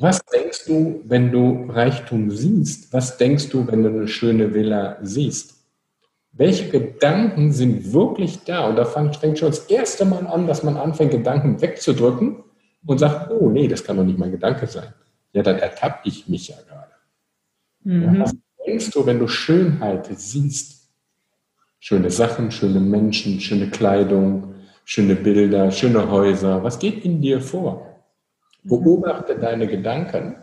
Was denkst du, wenn du Reichtum siehst? Was denkst du, wenn du eine schöne Villa siehst? Welche Gedanken sind wirklich da? Und da fängt schon das erste Mal an, dass man anfängt, Gedanken wegzudrücken und sagt, oh nee, das kann doch nicht mein Gedanke sein. Ja, dann ertappe ich mich ja gerade. Mhm. Ja, was denkst du, wenn du Schönheit siehst? Schöne Sachen, schöne Menschen, schöne Kleidung, schöne Bilder, schöne Häuser. Was geht in dir vor? Beobachte deine Gedanken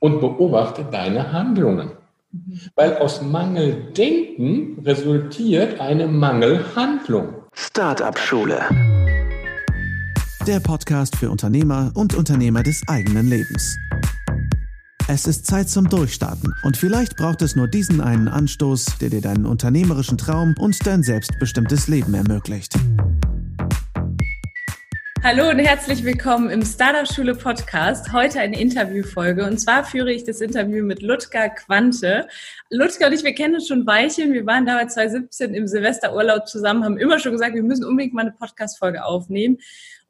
und beobachte deine Handlungen. Weil aus Mangeldenken resultiert eine Mangelhandlung. Startup Schule. Der Podcast für Unternehmer und Unternehmer des eigenen Lebens. Es ist Zeit zum Durchstarten und vielleicht braucht es nur diesen einen Anstoß, der dir deinen unternehmerischen Traum und dein selbstbestimmtes Leben ermöglicht. Hallo und herzlich willkommen im Startup Schule Podcast. Heute eine Interviewfolge und zwar führe ich das Interview mit Ludger Quante. Ludger und ich, wir kennen uns schon Weilchen. Wir waren damals 2017 im Silvesterurlaub zusammen, haben immer schon gesagt, wir müssen unbedingt mal eine Podcast-Folge aufnehmen.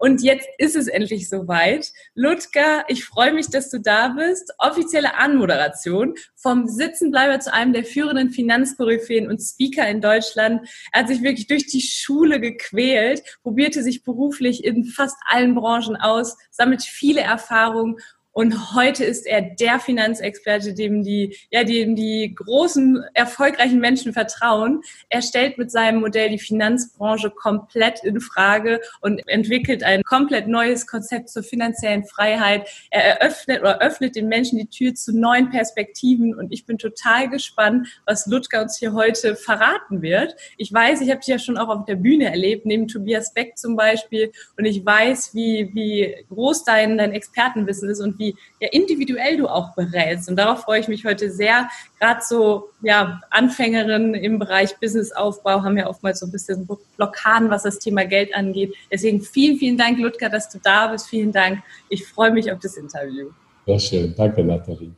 Und jetzt ist es endlich soweit. Ludger, ich freue mich, dass du da bist. Offizielle Anmoderation vom Sitzenbleiber zu einem der führenden Finanzkoryphäen und Speaker in Deutschland. Er hat sich wirklich durch die Schule gequält, probierte sich beruflich in fast allen Branchen aus, sammelt viele Erfahrungen und heute ist er der Finanzexperte, dem die, ja, dem die großen, erfolgreichen Menschen vertrauen. Er stellt mit seinem Modell die Finanzbranche komplett in Frage und entwickelt ein komplett neues Konzept zur finanziellen Freiheit. Er eröffnet oder öffnet den Menschen die Tür zu neuen Perspektiven und ich bin total gespannt, was Ludger uns hier heute verraten wird. Ich weiß, ich habe dich ja schon auch auf der Bühne erlebt, neben Tobias Beck zum Beispiel und ich weiß, wie, wie groß dein, dein Expertenwissen ist und wie ja, individuell du auch berätst. Und darauf freue ich mich heute sehr. Gerade so ja, Anfängerinnen im Bereich Businessaufbau haben ja oftmals so ein bisschen Blockaden, was das Thema Geld angeht. Deswegen vielen, vielen Dank, Ludger, dass du da bist. Vielen Dank. Ich freue mich auf das Interview. Sehr schön. Danke, Nathalie.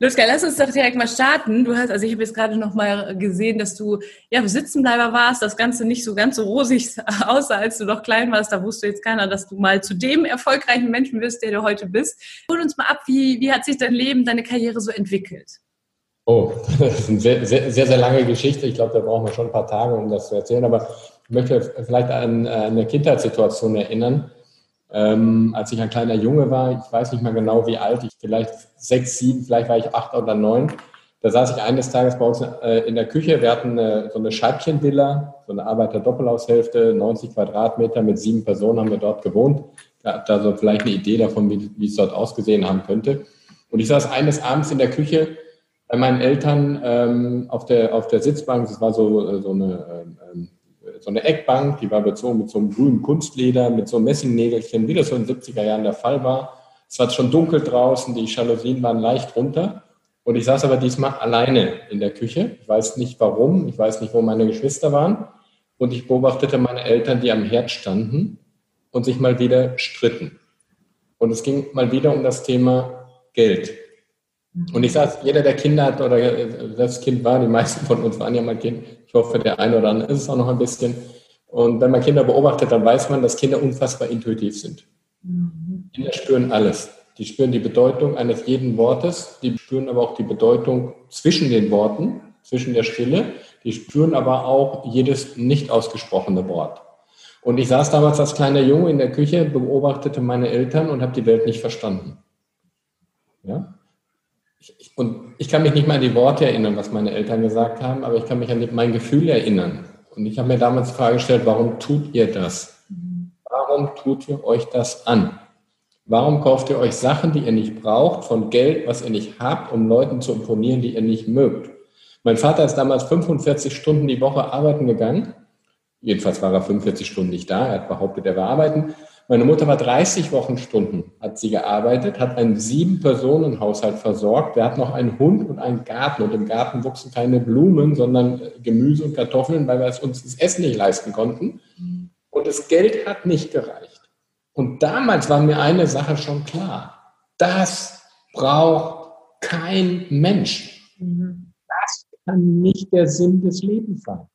Luska, lass uns doch direkt mal starten. Du hast, also ich habe jetzt gerade noch mal gesehen, dass du ja Sitzenbleiber warst, das Ganze nicht so ganz so rosig aussah, als du noch klein warst. Da wusste jetzt keiner, dass du mal zu dem erfolgreichen Menschen wirst, der du heute bist. Hol uns mal ab, wie, wie hat sich dein Leben, deine Karriere so entwickelt? Oh, das ist eine sehr, sehr, sehr, sehr lange Geschichte. Ich glaube, da brauchen wir schon ein paar Tage, um das zu erzählen. Aber ich möchte vielleicht an eine Kindheitssituation erinnern ähm, als ich ein kleiner Junge war, ich weiß nicht mehr genau wie alt, ich vielleicht sechs, sieben, vielleicht war ich acht oder neun. Da saß ich eines Tages bei uns äh, in der Küche. Wir hatten äh, so eine Scheibchenvilla, so eine Arbeiter-Doppelhaushälfte, 90 Quadratmeter mit sieben Personen haben wir dort gewohnt. Da habt so vielleicht eine Idee davon, wie, wie es dort ausgesehen haben könnte. Und ich saß eines Abends in der Küche bei meinen Eltern ähm, auf, der, auf der Sitzbank. Das war so, äh, so eine ähm, ähm so eine Eckbank, die war bezogen mit so einem grünen Kunstleder, mit so einem Messingnägelchen, wie das so in den 70er Jahren der Fall war. Es war schon dunkel draußen, die Jalousien waren leicht runter. Und ich saß aber diesmal alleine in der Küche. Ich weiß nicht warum, ich weiß nicht, wo meine Geschwister waren. Und ich beobachtete meine Eltern, die am Herd standen und sich mal wieder stritten. Und es ging mal wieder um das Thema Geld. Und ich saß, jeder, der Kinder hat oder selbst Kind war, die meisten von uns waren ja mal Kind. Ich hoffe, der eine oder andere ist es auch noch ein bisschen. Und wenn man Kinder beobachtet, dann weiß man, dass Kinder unfassbar intuitiv sind. Mhm. Kinder spüren alles. Die spüren die Bedeutung eines jeden Wortes. Die spüren aber auch die Bedeutung zwischen den Worten, zwischen der Stille. Die spüren aber auch jedes nicht ausgesprochene Wort. Und ich saß damals als kleiner Junge in der Küche, beobachtete meine Eltern und habe die Welt nicht verstanden. Ja? Und ich kann mich nicht mal an die Worte erinnern, was meine Eltern gesagt haben, aber ich kann mich an mein Gefühl erinnern. Und ich habe mir damals die Frage gestellt, warum tut ihr das? Warum tut ihr euch das an? Warum kauft ihr euch Sachen, die ihr nicht braucht, von Geld, was ihr nicht habt, um Leuten zu imponieren, die ihr nicht mögt? Mein Vater ist damals 45 Stunden die Woche arbeiten gegangen. Jedenfalls war er 45 Stunden nicht da. Er hat behauptet, er war arbeiten. Meine Mutter war 30 Wochenstunden, hat sie gearbeitet, hat einen sieben-Personen-Haushalt versorgt. Wir hatten noch einen Hund und einen Garten. Und im Garten wuchsen keine Blumen, sondern Gemüse und Kartoffeln, weil wir es uns das Essen nicht leisten konnten. Und das Geld hat nicht gereicht. Und damals war mir eine Sache schon klar. Das braucht kein Mensch. Das kann nicht der Sinn des Lebens sein.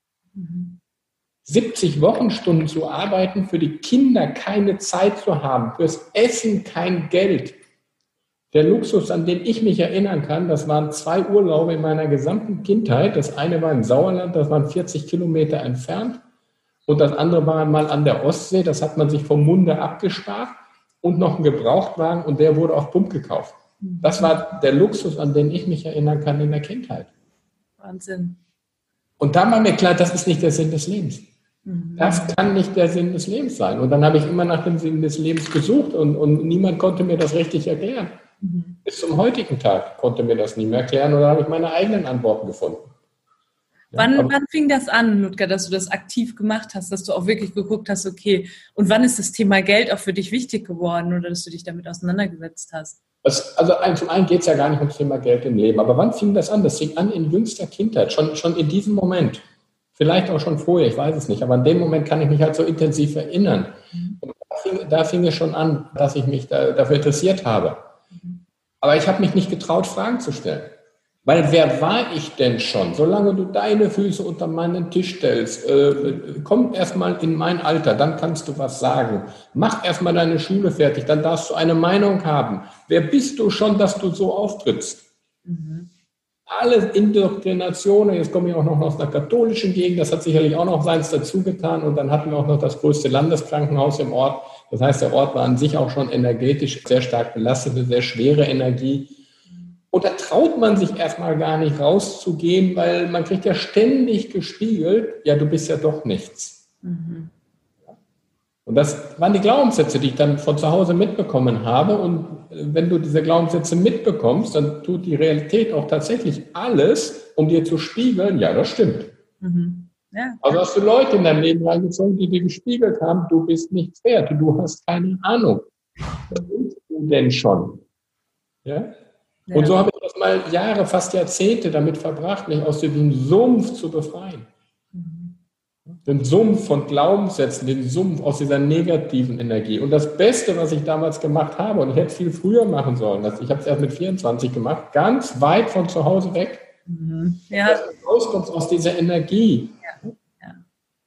70 Wochenstunden zu arbeiten, für die Kinder keine Zeit zu haben, fürs Essen kein Geld, Der Luxus, an den ich mich erinnern kann, das waren zwei Urlaube in meiner gesamten Kindheit. Das eine war im Sauerland, das waren 40 Kilometer entfernt. Und das andere war mal an der Ostsee, das hat man sich vom Munde abgespart. Und noch ein Gebrauchtwagen und der wurde auf Pump gekauft. Das war der Luxus, an den ich mich erinnern kann in der Kindheit. Wahnsinn. Und da war mir klar, das ist nicht der Sinn des Lebens. Mhm. Das kann nicht der Sinn des Lebens sein. Und dann habe ich immer nach dem Sinn des Lebens gesucht und, und niemand konnte mir das richtig erklären. Mhm. Bis zum heutigen Tag konnte mir das nie mehr erklären oder habe ich meine eigenen Antworten gefunden. wann, wann fing das an, Ludger, dass du das aktiv gemacht hast, dass du auch wirklich geguckt hast, okay, und wann ist das Thema Geld auch für dich wichtig geworden oder dass du dich damit auseinandergesetzt hast? Das, also zum einen geht es ja gar nicht ums Thema Geld im Leben, aber wann fing das an? Das fing an in jüngster Kindheit, schon, schon in diesem Moment. Vielleicht auch schon vorher, ich weiß es nicht, aber in dem Moment kann ich mich halt so intensiv erinnern. Und da fing, da fing es schon an, dass ich mich da, dafür interessiert habe. Aber ich habe mich nicht getraut, Fragen zu stellen. Weil wer war ich denn schon? Solange du deine Füße unter meinen Tisch stellst, äh, komm erstmal in mein Alter, dann kannst du was sagen. Mach erstmal deine Schule fertig, dann darfst du eine Meinung haben. Wer bist du schon, dass du so auftrittst? Mhm. Alle Indoktrinationen, jetzt komme ich auch noch aus einer katholischen Gegend, das hat sicherlich auch noch seins dazu getan. Und dann hatten wir auch noch das größte Landeskrankenhaus im Ort. Das heißt, der Ort war an sich auch schon energetisch sehr stark belastet, eine sehr schwere Energie. Und da traut man sich erstmal gar nicht rauszugehen, weil man kriegt ja ständig gespiegelt, ja, du bist ja doch nichts. Mhm. Und das waren die Glaubenssätze, die ich dann von zu Hause mitbekommen habe. Und wenn du diese Glaubenssätze mitbekommst, dann tut die Realität auch tatsächlich alles, um dir zu spiegeln, ja, das stimmt. Mhm. Ja. Also hast du Leute in dein Leben reingezogen, die dir gespiegelt haben, du bist nichts wert, du hast keine Ahnung. Was willst du denn schon? Ja? Ja. Und so habe ich das mal Jahre, fast Jahrzehnte damit verbracht, mich aus diesem Sumpf zu befreien. Den Sumpf von Glaubenssätzen, den Sumpf aus dieser negativen Energie. Und das Beste, was ich damals gemacht habe, und ich hätte es viel früher machen sollen, ich habe es erst mit 24 gemacht, ganz weit von zu Hause weg, mhm. ja. rauskommst aus dieser Energie. Ja. Ja.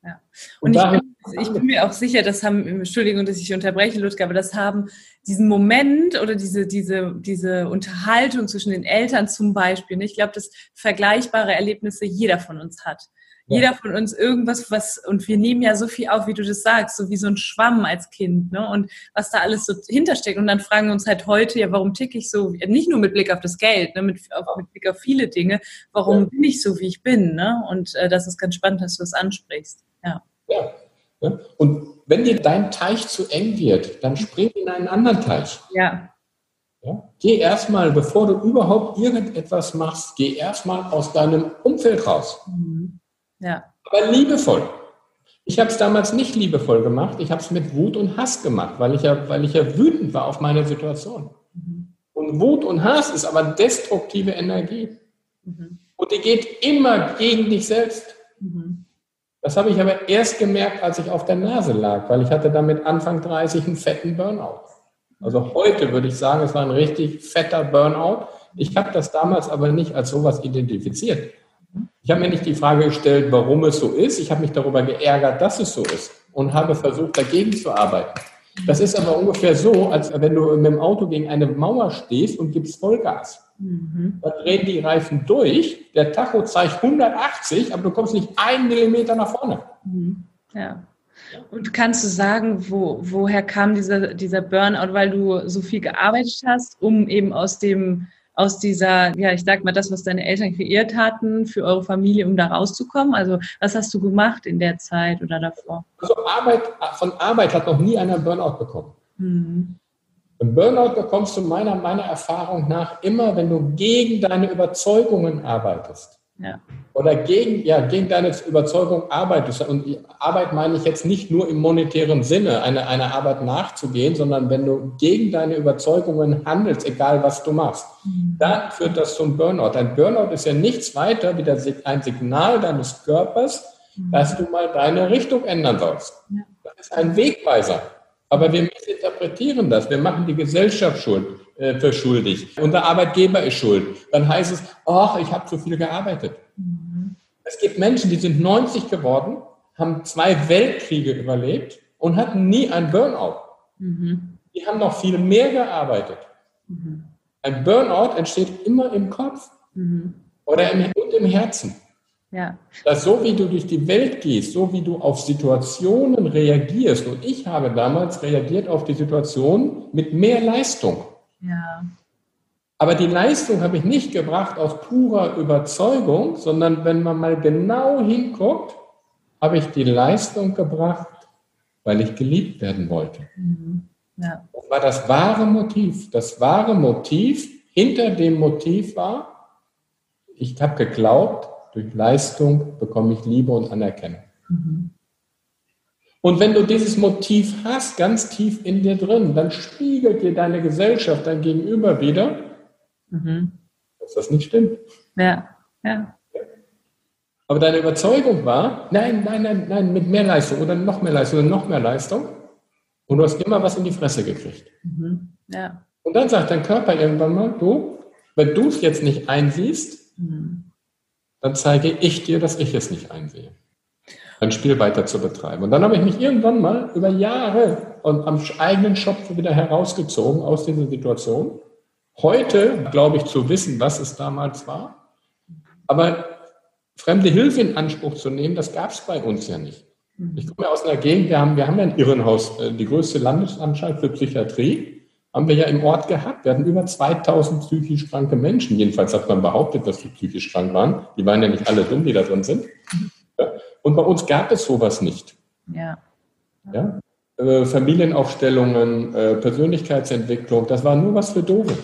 Ja. Und, und ich, ich bin mir auch sicher, das haben, Entschuldigung, dass ich unterbreche, Ludger, aber das haben diesen Moment oder diese, diese, diese Unterhaltung zwischen den Eltern zum Beispiel, ne? ich glaube, dass vergleichbare Erlebnisse jeder von uns hat. Ja. Jeder von uns irgendwas, was, und wir nehmen ja so viel auf, wie du das sagst, so wie so ein Schwamm als Kind, ne? Und was da alles so hintersteckt. Und dann fragen wir uns halt heute, ja, warum ticke ich so, nicht nur mit Blick auf das Geld, ne? mit, auf, mit Blick auf viele Dinge, warum ja. bin ich so, wie ich bin, ne? Und äh, das ist ganz spannend, dass du das ansprichst. Ja. Ja, und wenn dir dein Teich zu eng wird, dann spring in einen anderen Teich. Ja. ja? Geh erstmal, bevor du überhaupt irgendetwas machst, geh erstmal aus deinem Umfeld raus. Mhm. Ja. Aber liebevoll. Ich habe es damals nicht liebevoll gemacht, ich habe es mit Wut und Hass gemacht, weil ich ja, weil ich ja wütend war auf meine Situation. Mhm. Und Wut und Hass ist aber destruktive Energie. Mhm. Und die geht immer gegen dich selbst. Mhm. Das habe ich aber erst gemerkt, als ich auf der Nase lag, weil ich hatte damit Anfang 30 einen fetten Burnout. Also heute würde ich sagen, es war ein richtig fetter Burnout. Ich habe das damals aber nicht als sowas identifiziert. Ich habe mir nicht die Frage gestellt, warum es so ist. Ich habe mich darüber geärgert, dass es so ist und habe versucht, dagegen zu arbeiten. Das ist aber ungefähr so, als wenn du mit dem Auto gegen eine Mauer stehst und gibst Vollgas. Mhm. Dann drehen die Reifen durch, der Tacho zeigt 180, aber du kommst nicht einen Millimeter nach vorne. Mhm. Ja. Und kannst du sagen, wo, woher kam dieser, dieser Burnout, weil du so viel gearbeitet hast, um eben aus dem, aus dieser, ja, ich sag mal, das, was deine Eltern kreiert hatten für eure Familie, um da rauszukommen? Also, was hast du gemacht in der Zeit oder davor? Also, Arbeit, von Arbeit hat noch nie einer Burnout bekommen. Mhm. Im Burnout bekommst du meiner, meiner Erfahrung nach immer, wenn du gegen deine Überzeugungen arbeitest. Ja. Oder gegen, ja, gegen deine Überzeugung arbeitest. Und Arbeit meine ich jetzt nicht nur im monetären Sinne, eine, eine Arbeit nachzugehen, sondern wenn du gegen deine Überzeugungen handelst, egal was du machst, mhm. dann führt das zum Burnout. Ein Burnout ist ja nichts weiter wie ein Signal deines Körpers, mhm. dass du mal deine Richtung ändern sollst. Das ist ein Wegweiser. Aber wir missinterpretieren das. Wir machen die Gesellschaft schuld, äh, für schuldig. Unser Arbeitgeber ist schuld. Dann heißt es, ach, ich habe zu viel gearbeitet. Mhm. Es gibt Menschen, die sind 90 geworden, haben zwei Weltkriege überlebt und hatten nie ein Burnout. Mhm. Die haben noch viel mehr gearbeitet. Mhm. Ein Burnout entsteht immer im Kopf mhm. oder im, und im Herzen. Ja. Dass so wie du durch die Welt gehst, so wie du auf Situationen reagierst, und ich habe damals reagiert auf die Situation mit mehr Leistung. Ja. Aber die Leistung habe ich nicht gebracht aus purer Überzeugung, sondern wenn man mal genau hinguckt, habe ich die Leistung gebracht, weil ich geliebt werden wollte. Mhm. Ja. Das war das wahre Motiv. Das wahre Motiv hinter dem Motiv war, ich habe geglaubt, durch Leistung bekomme ich Liebe und Anerkennung. Mhm. Und wenn du dieses Motiv hast, ganz tief in dir drin, dann spiegelt dir deine Gesellschaft dein Gegenüber wieder, mhm. dass das nicht stimmt. Ja, ja. Aber deine Überzeugung war, nein, nein, nein, nein, mit mehr Leistung oder noch mehr Leistung oder noch mehr Leistung. Und du hast immer was in die Fresse gekriegt. Mhm. Ja. Und dann sagt dein Körper irgendwann mal, du, wenn du es jetzt nicht einsiehst, mhm dann zeige ich dir, dass ich es nicht einsehe. Ein Spiel weiter zu betreiben. Und dann habe ich mich irgendwann mal über Jahre und am eigenen Schopf wieder herausgezogen aus dieser Situation. Heute glaube ich zu wissen, was es damals war. Aber fremde Hilfe in Anspruch zu nehmen, das gab es bei uns ja nicht. Ich komme aus einer Gegend, wir haben, wir haben ja ein Irrenhaus, äh, die größte Landesanstalt für Psychiatrie haben wir ja im Ort gehabt. Wir hatten über 2000 psychisch kranke Menschen. Jedenfalls hat man behauptet, dass die psychisch krank waren. Die waren ja nicht alle dumm, die da drin sind. Und bei uns gab es sowas nicht. Ja. ja? Äh, Familienaufstellungen, äh, Persönlichkeitsentwicklung, das war nur was für Doofe.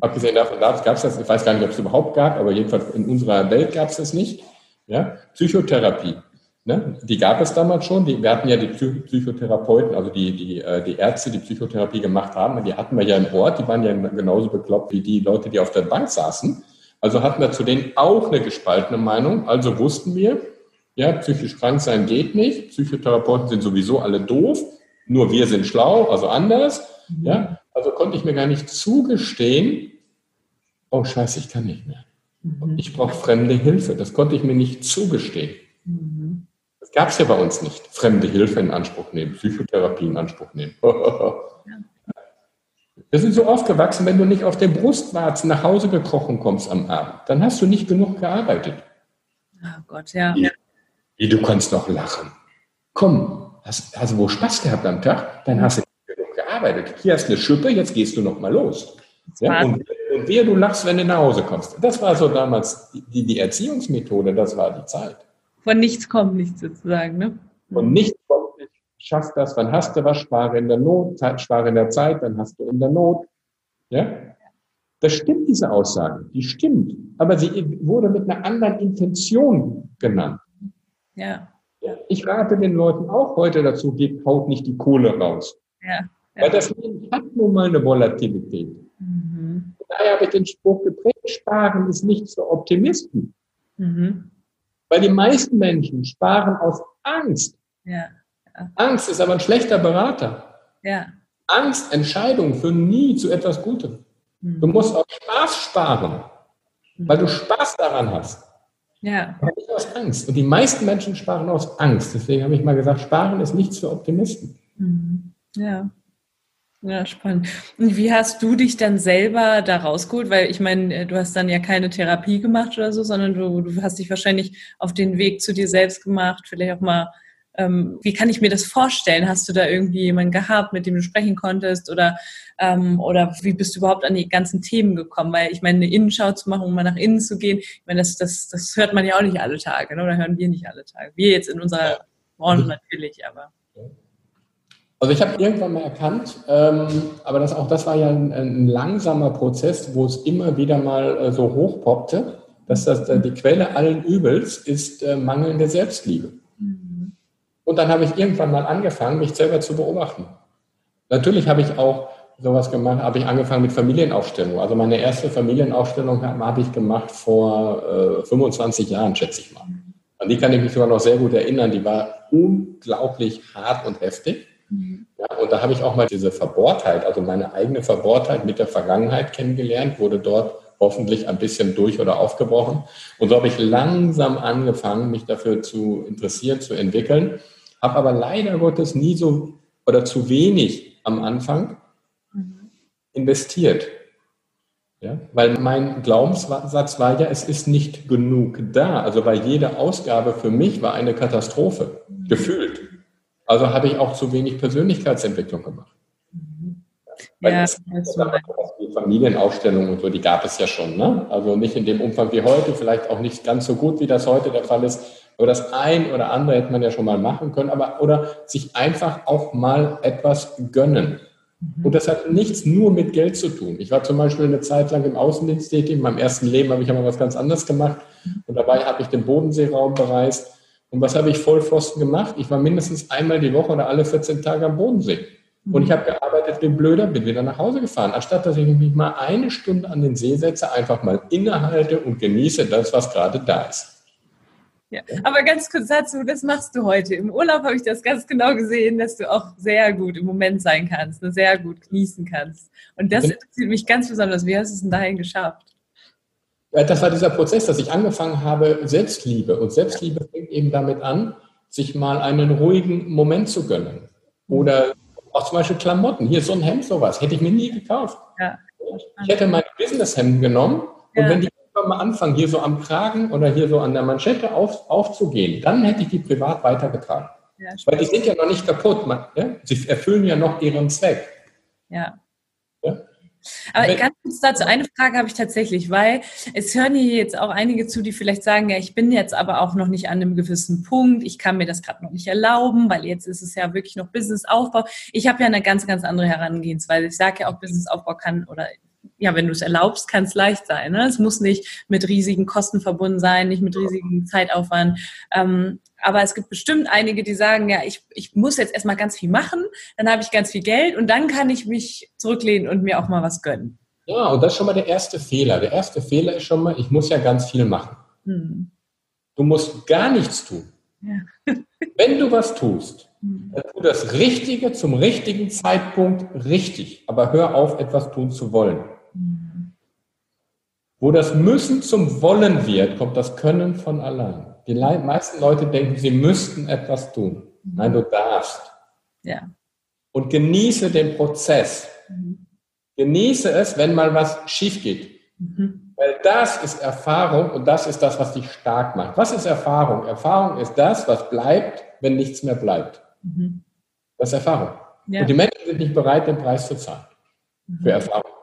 Abgesehen davon gab es das, ich weiß gar nicht, ob es überhaupt gab, aber jedenfalls in unserer Welt gab es das nicht. Ja? Psychotherapie. Ne? Die gab es damals schon. Die, wir hatten ja die Psychotherapeuten, also die, die, äh, die Ärzte, die Psychotherapie gemacht haben. Die hatten wir ja im Ort. Die waren ja genauso bekloppt wie die Leute, die auf der Bank saßen. Also hatten wir zu denen auch eine gespaltene Meinung. Also wussten wir, ja, psychisch krank sein geht nicht. Psychotherapeuten sind sowieso alle doof. Nur wir sind schlau, also anders. Mhm. Ja, also konnte ich mir gar nicht zugestehen, oh Scheiße, ich kann nicht mehr. Mhm. Ich brauche fremde Hilfe. Das konnte ich mir nicht zugestehen. Mhm gab es ja bei uns nicht. Fremde Hilfe in Anspruch nehmen, Psychotherapie in Anspruch nehmen. Wir sind so aufgewachsen, wenn du nicht auf den Brustwarzen nach Hause gekrochen kommst am Abend, dann hast du nicht genug gearbeitet. Oh Gott, ja. Wie, du kannst noch lachen. Komm, hast, hast du wohl Spaß gehabt am Tag? Dann hast du genug gearbeitet. Hier hast du eine Schippe, jetzt gehst du noch mal los. Ja, und, und wer du lachst, wenn du nach Hause kommst. Das war so damals die, die Erziehungsmethode, das war die Zeit. Von nichts kommt nichts sozusagen, ne? Von nichts kommt nichts. Schaff das, wann hast du was, spare in der Not, spare in der Zeit, dann hast du in der Not. Ja? Das stimmt, diese Aussage. Die stimmt. Aber sie wurde mit einer anderen Intention genannt. Ja. Ich rate den Leuten auch heute dazu, gebt, haut nicht die Kohle raus. Ja. Weil das Leben hat nun mal eine Volatilität. Mhm. Daher habe ich den Spruch geprägt, sparen ist nichts für Optimisten. Mhm. Weil die meisten Menschen sparen aus Angst. Ja. ja. Angst ist aber ein schlechter Berater. Ja. Angst, Entscheidungen führen nie zu etwas Gutem. Mhm. Du musst aus Spaß sparen, mhm. weil du Spaß daran hast. Ja. Aber nicht aus Angst. Und die meisten Menschen sparen aus Angst. Deswegen habe ich mal gesagt, sparen ist nichts für Optimisten. Mhm. Ja. Ja, spannend. Und wie hast du dich dann selber da rausgeholt? Weil ich meine, äh, du hast dann ja keine Therapie gemacht oder so, sondern du, du hast dich wahrscheinlich auf den Weg zu dir selbst gemacht, vielleicht auch mal, ähm, wie kann ich mir das vorstellen? Hast du da irgendwie jemanden gehabt, mit dem du sprechen konntest? Oder, ähm, oder wie bist du überhaupt an die ganzen Themen gekommen? Weil ich meine, eine Innenschau zu machen, um mal nach innen zu gehen, ich meine, das, das, das hört man ja auch nicht alle Tage, ne? oder hören wir nicht alle Tage. Wir jetzt in unserer Branche natürlich, aber. Also ich habe irgendwann mal erkannt, ähm, aber das, auch das war ja ein, ein, langsamer Prozess, wo es immer wieder mal äh, so hochpoppte, dass das, äh, die Quelle allen Übels ist äh, mangelnde Selbstliebe. Und dann habe ich irgendwann mal angefangen, mich selber zu beobachten. Natürlich habe ich auch sowas gemacht, habe ich angefangen mit Familienaufstellung. Also meine erste Familienaufstellung habe hab ich gemacht vor äh, 25 Jahren, schätze ich mal. An die kann ich mich sogar noch sehr gut erinnern. Die war unglaublich hart und heftig. Mhm. Ja, und da habe ich auch mal diese Verbohrtheit, also meine eigene Verbohrtheit mit der Vergangenheit kennengelernt, wurde dort hoffentlich ein bisschen durch oder aufgebrochen. Und so habe ich langsam angefangen, mich dafür zu interessieren, zu entwickeln, habe aber leider Gottes nie so oder zu wenig am Anfang mhm. investiert. Ja? Weil mein Glaubenssatz war ja, es ist nicht genug da. Also weil jede Ausgabe für mich war eine Katastrophe, gefühlt. Also habe ich auch zu wenig Persönlichkeitsentwicklung gemacht. Weil ja, das die Familienaufstellung und so, die gab es ja schon. Ne? Also nicht in dem Umfang wie heute, vielleicht auch nicht ganz so gut, wie das heute der Fall ist. Aber das ein oder andere hätte man ja schon mal machen können. Aber oder sich einfach auch mal etwas gönnen. Und das hat nichts nur mit Geld zu tun. Ich war zum Beispiel eine Zeit lang im Außendienst tätig. In meinem ersten Leben habe ich aber was ganz anderes gemacht. Und dabei habe ich den Bodenseeraum bereist. Und was habe ich Vollpfosten gemacht? Ich war mindestens einmal die Woche oder alle 14 Tage am Bodensee. Und ich habe gearbeitet wie Blöder, bin wieder nach Hause gefahren. Anstatt dass ich mich mal eine Stunde an den See setze, einfach mal innehalte und genieße das, was gerade da ist. Ja. Aber ganz kurz dazu, das machst du heute. Im Urlaub habe ich das ganz genau gesehen, dass du auch sehr gut im Moment sein kannst, ne, sehr gut genießen kannst. Und das interessiert mich ganz besonders. Wie hast du es denn dahin geschafft? Das war dieser Prozess, dass ich angefangen habe, Selbstliebe. Und Selbstliebe fängt eben damit an, sich mal einen ruhigen Moment zu gönnen. Oder auch zum Beispiel Klamotten. Hier so ein Hemd, sowas. Hätte ich mir nie gekauft. Ja. Ich hätte meine Businesshemden genommen und wenn die mal anfangen, hier so am Kragen oder hier so an der Manschette auf, aufzugehen, dann hätte ich die privat weitergetragen. Ja, Weil die sind ja noch nicht kaputt. Man, ja? Sie erfüllen ja noch ihren Zweck. Ja. ja? Aber ganz kurz dazu, eine Frage habe ich tatsächlich, weil es hören hier jetzt auch einige zu, die vielleicht sagen, ja, ich bin jetzt aber auch noch nicht an einem gewissen Punkt, ich kann mir das gerade noch nicht erlauben, weil jetzt ist es ja wirklich noch Businessaufbau. Ich habe ja eine ganz, ganz andere Herangehensweise. Ich sage ja auch, Businessaufbau kann oder ja, wenn du es erlaubst, kann es leicht sein. Ne? Es muss nicht mit riesigen Kosten verbunden sein, nicht mit riesigen Zeitaufwand. Ähm, aber es gibt bestimmt einige, die sagen, ja, ich, ich muss jetzt erstmal ganz viel machen, dann habe ich ganz viel Geld und dann kann ich mich zurücklehnen und mir auch mal was gönnen. Ja, und das ist schon mal der erste Fehler. Der erste Fehler ist schon mal, ich muss ja ganz viel machen. Hm. Du musst gar nichts tun. Ja. Wenn du was tust, hm. dann tu das Richtige zum richtigen Zeitpunkt richtig. Aber hör auf, etwas tun zu wollen. Wo das Müssen zum Wollen wird, kommt das Können von allein. Die meisten Leute denken, sie müssten etwas tun. Nein, du darfst. Ja. Und genieße den Prozess. Mhm. Genieße es, wenn mal was schief geht. Mhm. Weil das ist Erfahrung und das ist das, was dich stark macht. Was ist Erfahrung? Erfahrung ist das, was bleibt, wenn nichts mehr bleibt. Mhm. Das ist Erfahrung. Ja. Und die Menschen sind nicht bereit, den Preis zu zahlen mhm. für Erfahrung.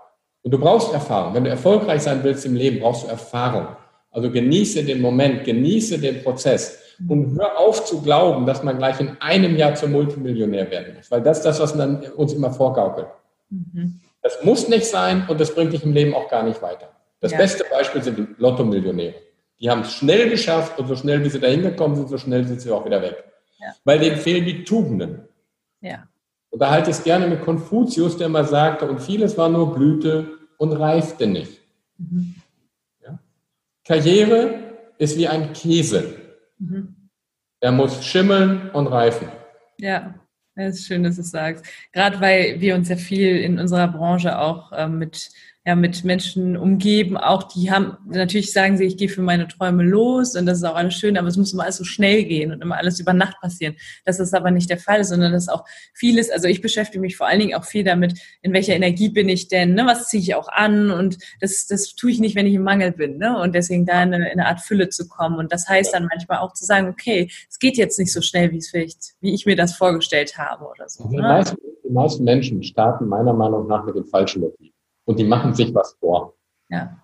Und du brauchst Erfahrung. Wenn du erfolgreich sein willst im Leben, brauchst du Erfahrung. Also genieße den Moment, genieße den Prozess und hör auf zu glauben, dass man gleich in einem Jahr zum Multimillionär werden muss, weil das ist das, was man uns immer vorgaukelt. Mhm. Das muss nicht sein und das bringt dich im Leben auch gar nicht weiter. Das ja. beste Beispiel sind die Lotto-Millionäre. Die haben es schnell geschafft und so schnell, wie sie da hingekommen sind, so schnell sind sie auch wieder weg. Ja. Weil denen fehlen die Tugenden. Ja. Und da halte ich es gerne mit Konfuzius, der mal sagte, und vieles war nur Blüte und reifte nicht. Mhm. Ja? Karriere ist wie ein Käse. Mhm. Er muss schimmeln und reifen. Ja, das ist schön, dass du es sagst. Gerade weil wir uns ja viel in unserer Branche auch äh, mit ja, mit Menschen umgeben, auch die haben, natürlich sagen sie, ich gehe für meine Träume los und das ist auch alles schön, aber es muss immer alles so schnell gehen und immer alles über Nacht passieren. Das ist aber nicht der Fall, sondern das ist auch vieles, also ich beschäftige mich vor allen Dingen auch viel damit, in welcher Energie bin ich denn, ne? was ziehe ich auch an und das, das tue ich nicht, wenn ich im Mangel bin ne? und deswegen da in eine, in eine Art Fülle zu kommen und das heißt dann manchmal auch zu sagen, okay, es geht jetzt nicht so schnell, wie es vielleicht, wie ich mir das vorgestellt habe oder so. Die, ne? meisten, die meisten Menschen starten meiner Meinung nach mit dem falschen Motiv und die machen sich was vor. Ja.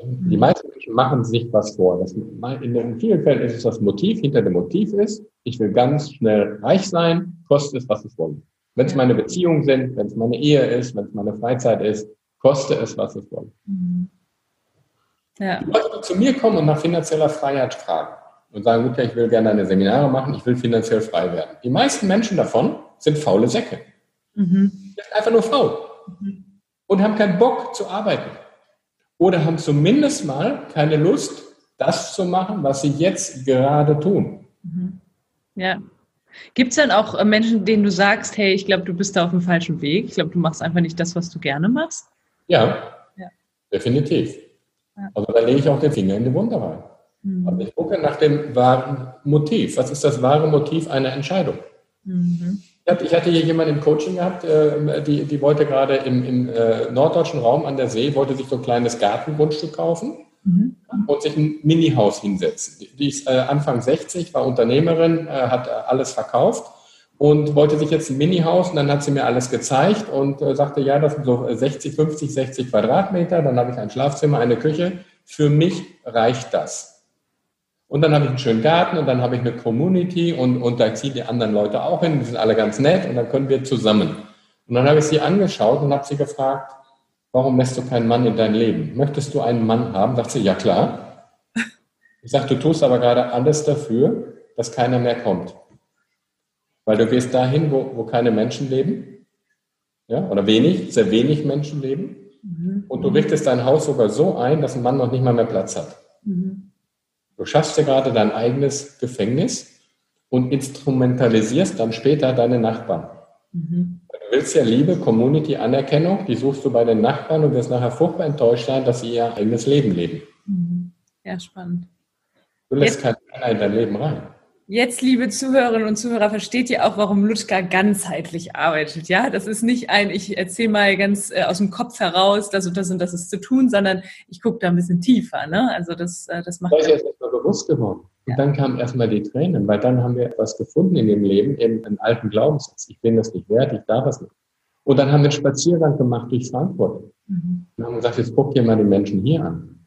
Die meisten Menschen machen sich was vor. Das, in vielen Fällen ist es das Motiv, hinter dem Motiv ist, ich will ganz schnell reich sein, kostet es, was es wolle. Wenn es meine Beziehungen sind, wenn es meine Ehe ist, wenn es meine Freizeit ist, kostet es, was es wolle. Mhm. Ja. Die Leute, die zu mir kommen und nach finanzieller Freiheit fragen und sagen, okay, ich will gerne eine Seminare machen, ich will finanziell frei werden. Die meisten Menschen davon sind faule Säcke. Mhm. Einfach nur faul. Mhm und haben keinen Bock zu arbeiten. Oder haben zumindest mal keine Lust, das zu machen, was sie jetzt gerade tun. Mhm. Ja. Gibt es dann auch äh, Menschen, denen du sagst, hey, ich glaube, du bist da auf dem falschen Weg. Ich glaube, du machst einfach nicht das, was du gerne machst? Ja, ja. definitiv. Ja. Also da lege ich auch den Finger in die Wunde rein. Mhm. Also ich gucke nach dem wahren Motiv. Was ist das wahre Motiv einer Entscheidung? Mhm. Ich hatte hier jemanden im Coaching gehabt, äh, die, die wollte gerade im, im äh, norddeutschen Raum an der See, wollte sich so ein kleines Gartengrundstück kaufen mhm. und sich ein Mini-Haus hinsetzen. Die ist äh, Anfang 60, war Unternehmerin, hat alles verkauft und wollte sich jetzt ein Mini-Haus und dann hat sie mir alles gezeigt und sagte, ja, das sind so 60, 50, 60 Quadratmeter, dann habe ich ein Schlafzimmer, eine Küche. Für mich reicht das. Und dann habe ich einen schönen Garten und dann habe ich eine Community und, und da ziehen die anderen Leute auch hin, die sind alle ganz nett und dann können wir zusammen. Und dann habe ich sie angeschaut und habe sie gefragt, warum lässt du keinen Mann in dein Leben? Möchtest du einen Mann haben? Sagt sie, ja klar. Ich sage, du tust aber gerade alles dafür, dass keiner mehr kommt. Weil du gehst dahin, wo, wo keine Menschen leben, ja, oder wenig, sehr wenig Menschen leben. Mhm. Und du richtest dein Haus sogar so ein, dass ein Mann noch nicht mal mehr Platz hat. Mhm. Du schaffst dir gerade dein eigenes Gefängnis und instrumentalisierst dann später deine Nachbarn. Mhm. Du willst ja Liebe, Community, Anerkennung, die suchst du bei den Nachbarn und wirst nachher furchtbar enttäuscht sein, dass sie ihr eigenes Leben leben. Mhm. Ja, spannend. Du lässt keinen in dein Leben rein. Jetzt, liebe Zuhörerinnen und Zuhörer, versteht ihr auch, warum Lutschka ganzheitlich arbeitet. Ja, das ist nicht ein, ich erzähle mal ganz äh, aus dem Kopf heraus, das und das und das ist zu tun, sondern ich gucke da ein bisschen tiefer. Ne? Also das, äh, das macht. Das ist jetzt erstmal bewusst geworden. Und ja. dann kamen erstmal die Tränen, weil dann haben wir etwas gefunden in dem Leben, eben einen alten Glaubenssatz. Ich bin das nicht wert, ich darf das nicht. Und dann haben wir einen Spaziergang gemacht durch Frankfurt. Mhm. Und haben gesagt, jetzt guck dir mal die Menschen hier an.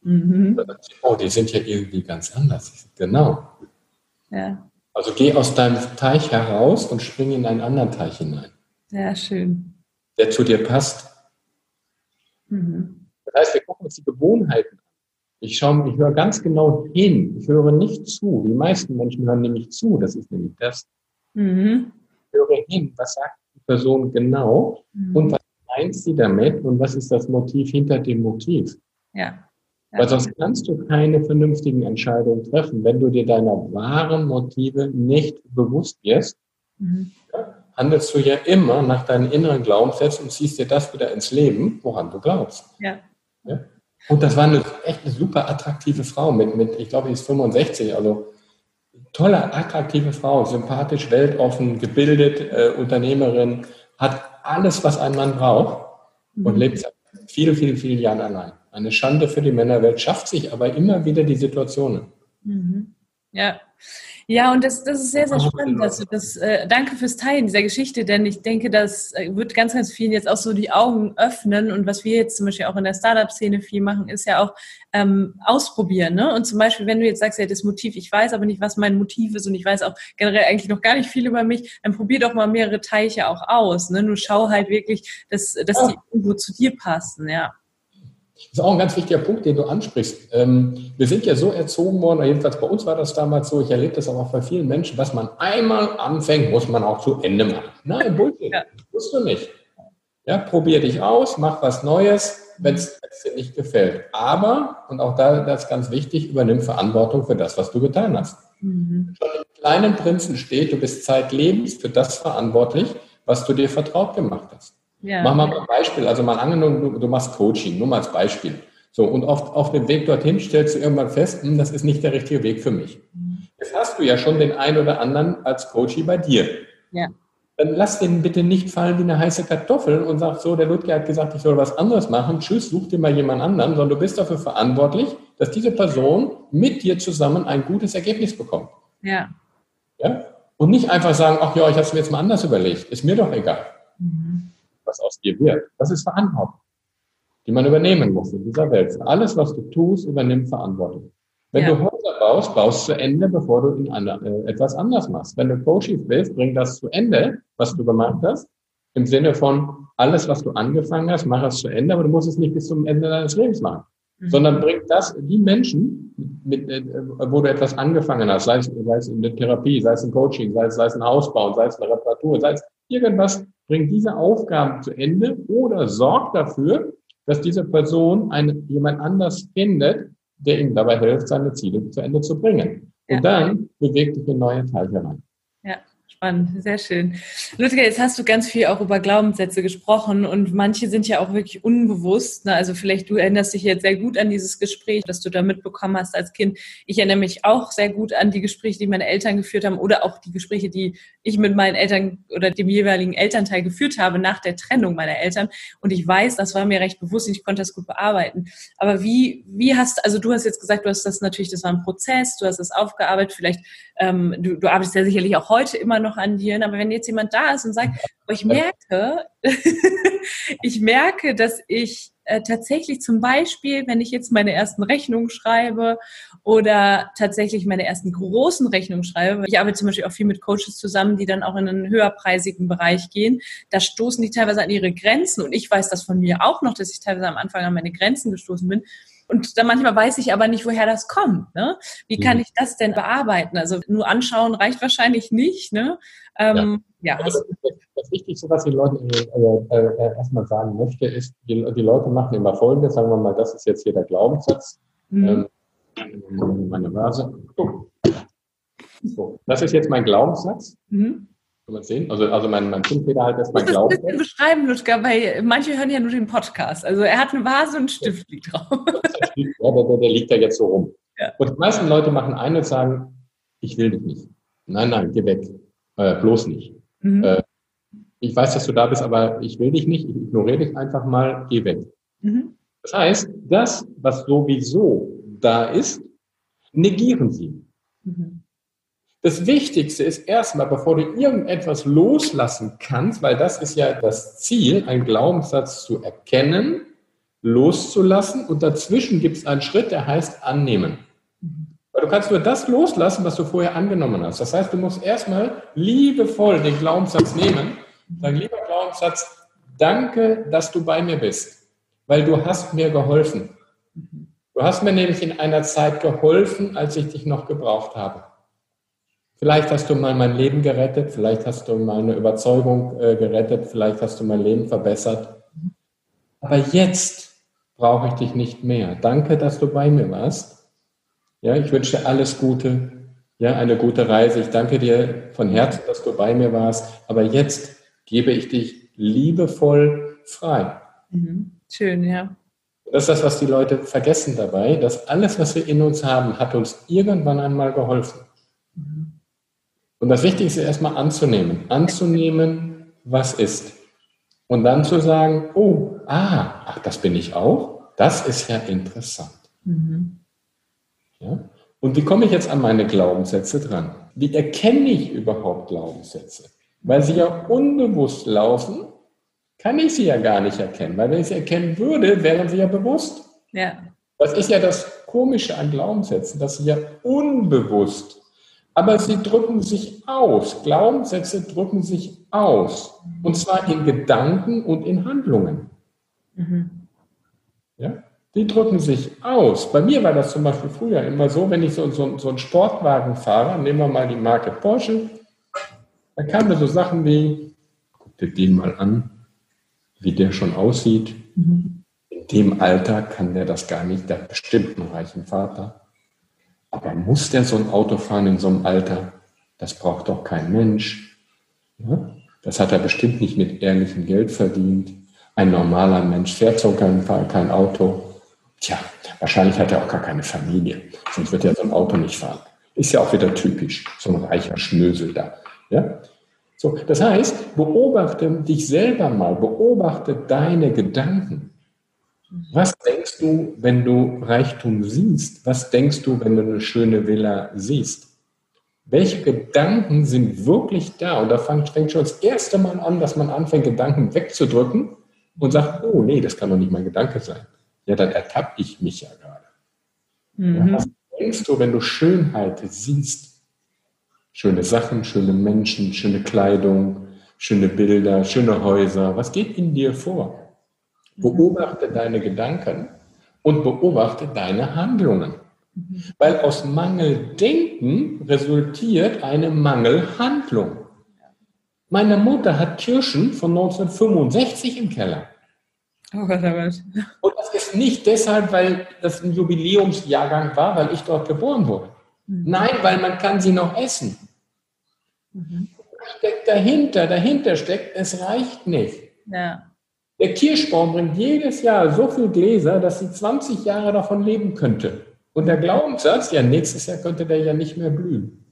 Mhm. Oh, die sind ja irgendwie ganz anders. Genau. Ja. Also geh aus deinem Teich heraus und spring in einen anderen Teich hinein. Ja, schön. Der zu dir passt. Mhm. Das heißt, wir gucken uns die Gewohnheiten an. Ich schaue, ich höre ganz genau hin. Ich höre nicht zu. Die meisten Menschen hören nämlich zu. Das ist nämlich das. Mhm. Ich höre hin. Was sagt die Person genau? Mhm. Und was meint sie damit? Und was ist das Motiv hinter dem Motiv? Ja. Weil sonst kannst du keine vernünftigen Entscheidungen treffen, wenn du dir deiner wahren Motive nicht bewusst wirst. Mhm. handelst du ja immer nach deinen inneren Glaubenssätzen und ziehst dir das wieder ins Leben, woran du glaubst. Ja. ja? Und das war eine echt eine super attraktive Frau mit, mit ich glaube, die ist 65, also tolle, attraktive Frau, sympathisch, weltoffen, gebildet, äh, Unternehmerin, hat alles, was ein Mann braucht mhm. und lebt seit vielen, vielen, vielen Jahren allein. Eine Schande für die Männerwelt, schafft sich aber immer wieder die Situationen. Mhm. Ja. Ja, und das, das ist sehr, sehr spannend. Also das, äh, danke fürs Teilen dieser Geschichte, denn ich denke, das äh, wird ganz, ganz vielen jetzt auch so die Augen öffnen. Und was wir jetzt zum Beispiel auch in der Startup-Szene viel machen, ist ja auch ähm, ausprobieren. Ne? Und zum Beispiel, wenn du jetzt sagst, ja, das Motiv, ich weiß aber nicht, was mein Motiv ist und ich weiß auch generell eigentlich noch gar nicht viel über mich, dann probier doch mal mehrere Teiche auch aus. Ne? Nur schau halt wirklich, dass, dass die irgendwo zu dir passen, ja. Das ist auch ein ganz wichtiger Punkt, den du ansprichst. Ähm, wir sind ja so erzogen worden, jedenfalls bei uns war das damals so, ich erlebe das aber auch bei vielen Menschen, was man einmal anfängt, muss man auch zu Ende machen. Nein, Bullshit, ja. musst du nicht. Ja, probier dich aus, mach was Neues, wenn es dir nicht gefällt. Aber, und auch da das ist ganz wichtig, übernimm Verantwortung für das, was du getan hast. Mhm. Schon im kleinen Prinzen steht, du bist zeitlebens für das verantwortlich, was du dir vertraut gemacht hast. Ja. Mach mal ein Beispiel. Also mal angenommen, du, du machst Coaching, nur mal als Beispiel. So, und auf, auf dem Weg dorthin stellst du irgendwann fest, hm, das ist nicht der richtige Weg für mich. Jetzt hast du ja schon den einen oder anderen als Coachie bei dir. Ja. Dann lass den bitte nicht fallen wie eine heiße Kartoffel und sag so, der Ludger hat gesagt, ich soll was anderes machen. Tschüss, such dir mal jemand anderen, sondern du bist dafür verantwortlich, dass diese Person mit dir zusammen ein gutes Ergebnis bekommt. Ja. Ja? Und nicht einfach sagen, ach ja, ich habe es mir jetzt mal anders überlegt. Ist mir doch egal. Mhm was aus dir wird. Das ist Verantwortung, die man übernehmen muss in dieser Welt. Für alles, was du tust, übernimm Verantwortung. Wenn ja. du Häuser baust, baust zu Ende, bevor du in eine, äh, etwas anders machst. Wenn du Coaching willst, bring das zu Ende, was du gemacht hast. Im Sinne von, alles, was du angefangen hast, mach es zu Ende, aber du musst es nicht bis zum Ende deines Lebens machen. Mhm. Sondern bring das, die Menschen, mit, äh, wo du etwas angefangen hast, sei es, sei es in der Therapie, sei es ein Coaching, sei es, sei es ein Haus bauen, sei es eine Reparatur, sei es irgendwas, bring diese Aufgaben zu Ende oder sorg dafür, dass diese Person einen, jemand anders findet, der ihm dabei hilft, seine Ziele zu Ende zu bringen. Und ja. dann bewegt dich in neue Teilchen rein. Ja, spannend, sehr schön. Ludwig, jetzt hast du ganz viel auch über Glaubenssätze gesprochen und manche sind ja auch wirklich unbewusst. Ne? Also vielleicht du erinnerst dich jetzt sehr gut an dieses Gespräch, das du da mitbekommen hast als Kind. Ich erinnere mich auch sehr gut an die Gespräche, die meine Eltern geführt haben oder auch die Gespräche, die ich mit meinen Eltern oder dem jeweiligen Elternteil geführt habe nach der Trennung meiner Eltern. Und ich weiß, das war mir recht bewusst und ich konnte das gut bearbeiten. Aber wie, wie hast, also du hast jetzt gesagt, du hast das natürlich, das war ein Prozess, du hast das aufgearbeitet, vielleicht, ähm, du, du arbeitest ja sicherlich auch heute immer noch an dir, aber wenn jetzt jemand da ist und sagt, oh, ich merke, ich merke, dass ich äh, tatsächlich zum Beispiel, wenn ich jetzt meine ersten Rechnungen schreibe oder tatsächlich meine ersten großen Rechnungen schreibe, ich arbeite zum Beispiel auch viel mit Coaches zusammen, die dann auch in einen höherpreisigen Bereich gehen, da stoßen die teilweise an ihre Grenzen und ich weiß das von mir auch noch, dass ich teilweise am Anfang an meine Grenzen gestoßen bin. Und dann manchmal weiß ich aber nicht, woher das kommt. Ne? Wie kann mhm. ich das denn bearbeiten? Also nur anschauen reicht wahrscheinlich nicht. Ne? Ähm, ja. ja das, das, Wichtigste, was ich den Leuten äh, äh, erstmal sagen möchte, ist, die, die, Leute machen immer Folgendes, sagen wir mal, das ist jetzt hier der Glaubenssatz. Mhm. Ähm, meine Vase. Oh. So, das ist jetzt mein Glaubenssatz. Mhm. Kann man sehen? Also, also mein, mein Zündfeder halt mein Glaubenssatz. Ich beschreiben, Lutka, weil manche hören ja nur den Podcast. Also er hat eine Vase und einen Stift liegt drauf. Ja, der, der, der liegt da jetzt so rum. Ja. Und die meisten Leute machen ein und sagen, ich will dich nicht. Nein, nein, geh weg. Äh, bloß nicht. Mhm. Äh, ich weiß, dass du da bist, aber ich will dich nicht. Ich ignoriere dich einfach mal. Geh weg. Mhm. Das heißt, das, was sowieso da ist, negieren sie. Mhm. Das Wichtigste ist erstmal, bevor du irgendetwas loslassen kannst, weil das ist ja das Ziel, einen Glaubenssatz zu erkennen, loszulassen und dazwischen gibt es einen Schritt, der heißt annehmen. Weil du kannst nur das loslassen, was du vorher angenommen hast. Das heißt, du musst erstmal liebevoll den Glaubenssatz nehmen. Sag, lieber Glaubenssatz, danke, dass du bei mir bist, weil du hast mir geholfen. Du hast mir nämlich in einer Zeit geholfen, als ich dich noch gebraucht habe. Vielleicht hast du mal mein Leben gerettet, vielleicht hast du meine Überzeugung äh, gerettet, vielleicht hast du mein Leben verbessert. Aber jetzt brauche ich dich nicht mehr. Danke, dass du bei mir warst. Ja, ich wünsche dir alles Gute, ja, eine gute Reise. Ich danke dir von Herzen, dass du bei mir warst. Aber jetzt gebe ich dich liebevoll frei. Mhm. Schön, ja. Das ist das, was die Leute vergessen dabei, dass alles, was wir in uns haben, hat uns irgendwann einmal geholfen. Und das Wichtigste ist erstmal anzunehmen. Anzunehmen, was ist. Und dann zu sagen, oh, ah, ach, das bin ich auch. Das ist ja interessant. Mhm. Ja? Und wie komme ich jetzt an meine Glaubenssätze dran? Wie erkenne ich überhaupt Glaubenssätze? Weil sie ja unbewusst laufen, kann ich sie ja gar nicht erkennen. Weil wenn ich sie erkennen würde, wären sie ja bewusst. Ja. Das ist ja das Komische an Glaubenssätzen, dass sie ja unbewusst aber sie drücken sich aus. Glaubenssätze drücken sich aus. Und zwar in Gedanken und in Handlungen. Mhm. Ja? Die drücken sich aus. Bei mir war das zum Beispiel früher immer so, wenn ich so, so, so einen Sportwagen fahre, nehmen wir mal die Marke Porsche, dann kamen da so Sachen wie, guck dir den mal an, wie der schon aussieht. Mhm. In dem Alter kann der das gar nicht, der hat bestimmt einen reichen Vater. Aber muss der so ein Auto fahren in so einem Alter? Das braucht doch kein Mensch. Das hat er bestimmt nicht mit ehrlichem Geld verdient. Ein normaler Mensch fährt so kein, kein Auto. Tja, wahrscheinlich hat er auch gar keine Familie. Sonst wird er so ein Auto nicht fahren. Ist ja auch wieder typisch. So ein reicher Schnösel da. Ja? So, das heißt, beobachte dich selber mal, beobachte deine Gedanken. Was denkst du, wenn du Reichtum siehst? Was denkst du, wenn du eine schöne Villa siehst? Welche Gedanken sind wirklich da? Und da fängt, schon das erste Mal an, dass man anfängt, Gedanken wegzudrücken und sagt, oh nee, das kann doch nicht mein Gedanke sein. Ja, dann ertappe ich mich ja gerade. Mhm. Ja, was denkst du, wenn du Schönheit siehst? Schöne Sachen, schöne Menschen, schöne Kleidung, schöne Bilder, schöne Häuser. Was geht in dir vor? Beobachte deine Gedanken und beobachte deine Handlungen. Weil aus Mangeldenken resultiert eine Mangelhandlung. Meine Mutter hat Kirschen von 1965 im Keller. Oh Gott, oh Gott. Und das ist nicht deshalb, weil das ein Jubiläumsjahrgang war, weil ich dort geboren wurde. Mhm. Nein, weil man kann sie noch essen. Mhm. Steckt dahinter, dahinter steckt, es reicht nicht. Ja. Der Kirschbaum bringt jedes Jahr so viel Gläser, dass sie 20 Jahre davon leben könnte. Und der Glaubenssatz, ja, nächstes Jahr könnte der ja nicht mehr blühen.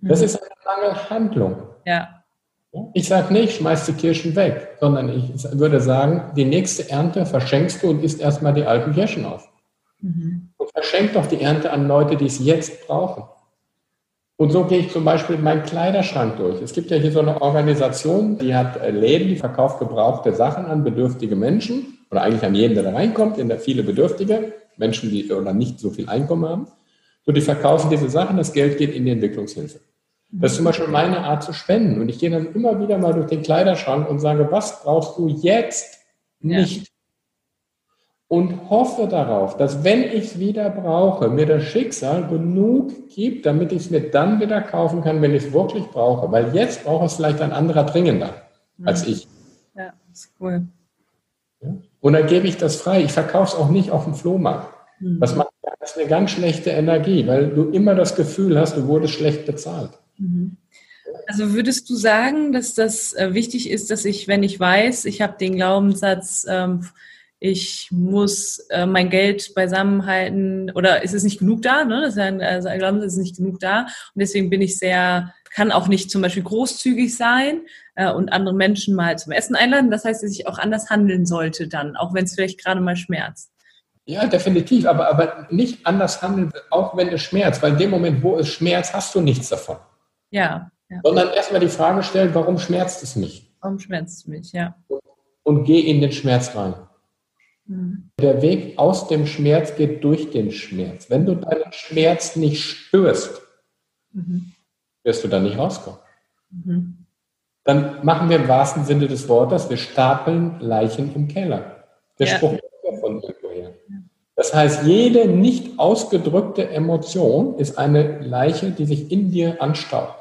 Das ist eine Mangel Handlung. Ja. Ich sage nicht, schmeiß die Kirschen weg, sondern ich würde sagen, die nächste Ernte verschenkst du und isst erstmal die alten Kirschen auf. Mhm. Und verschenk doch die Ernte an Leute, die es jetzt brauchen. Und so gehe ich zum Beispiel meinen Kleiderschrank durch. Es gibt ja hier so eine Organisation, die hat äh, Läden, die verkauft gebrauchte Sachen an bedürftige Menschen oder eigentlich an jeden, der da reinkommt, in der viele Bedürftige, Menschen, die oder nicht so viel Einkommen haben. So, die verkaufen diese Sachen, das Geld geht in die Entwicklungshilfe. Das ist zum Beispiel meine Art zu spenden. Und ich gehe dann immer wieder mal durch den Kleiderschrank und sage, was brauchst du jetzt nicht? Ja. Und hoffe darauf, dass wenn ich es wieder brauche, mir das Schicksal genug gibt, damit ich es mir dann wieder kaufen kann, wenn ich es wirklich brauche. Weil jetzt braucht es vielleicht ein anderer dringender mhm. als ich. Ja, ist cool. Ja? Und dann gebe ich das frei. Ich verkaufe es auch nicht auf dem Flohmarkt. Mhm. Das macht das eine ganz schlechte Energie, weil du immer das Gefühl hast, du wurdest schlecht bezahlt. Mhm. Also würdest du sagen, dass das äh, wichtig ist, dass ich, wenn ich weiß, ich habe den Glaubenssatz, ähm, ich muss äh, mein Geld beisammenhalten oder ist es nicht genug da? Ne? Das ist ein, also ein Glaubenssatz ist nicht genug da und deswegen bin ich sehr, kann auch nicht zum Beispiel großzügig sein äh, und andere Menschen mal zum Essen einladen. Das heißt, dass ich auch anders handeln sollte dann, auch wenn es vielleicht gerade mal schmerzt. Ja, definitiv, aber, aber nicht anders handeln, auch wenn es schmerzt, weil in dem Moment, wo es schmerzt, hast du nichts davon. Ja. ja. Sondern erstmal die Frage stellen, warum schmerzt es mich? Warum schmerzt es mich, ja. Und, und geh in den Schmerz rein. Mhm. Der Weg aus dem Schmerz geht durch den Schmerz. Wenn du deinen Schmerz nicht spürst, mhm. wirst du da nicht rauskommen. Mhm. Dann machen wir im wahrsten Sinne des Wortes, wir stapeln Leichen im Keller. Der ja. Spruch von irgendwoher. Das heißt, jede nicht ausgedrückte Emotion ist eine Leiche, die sich in dir anstaut.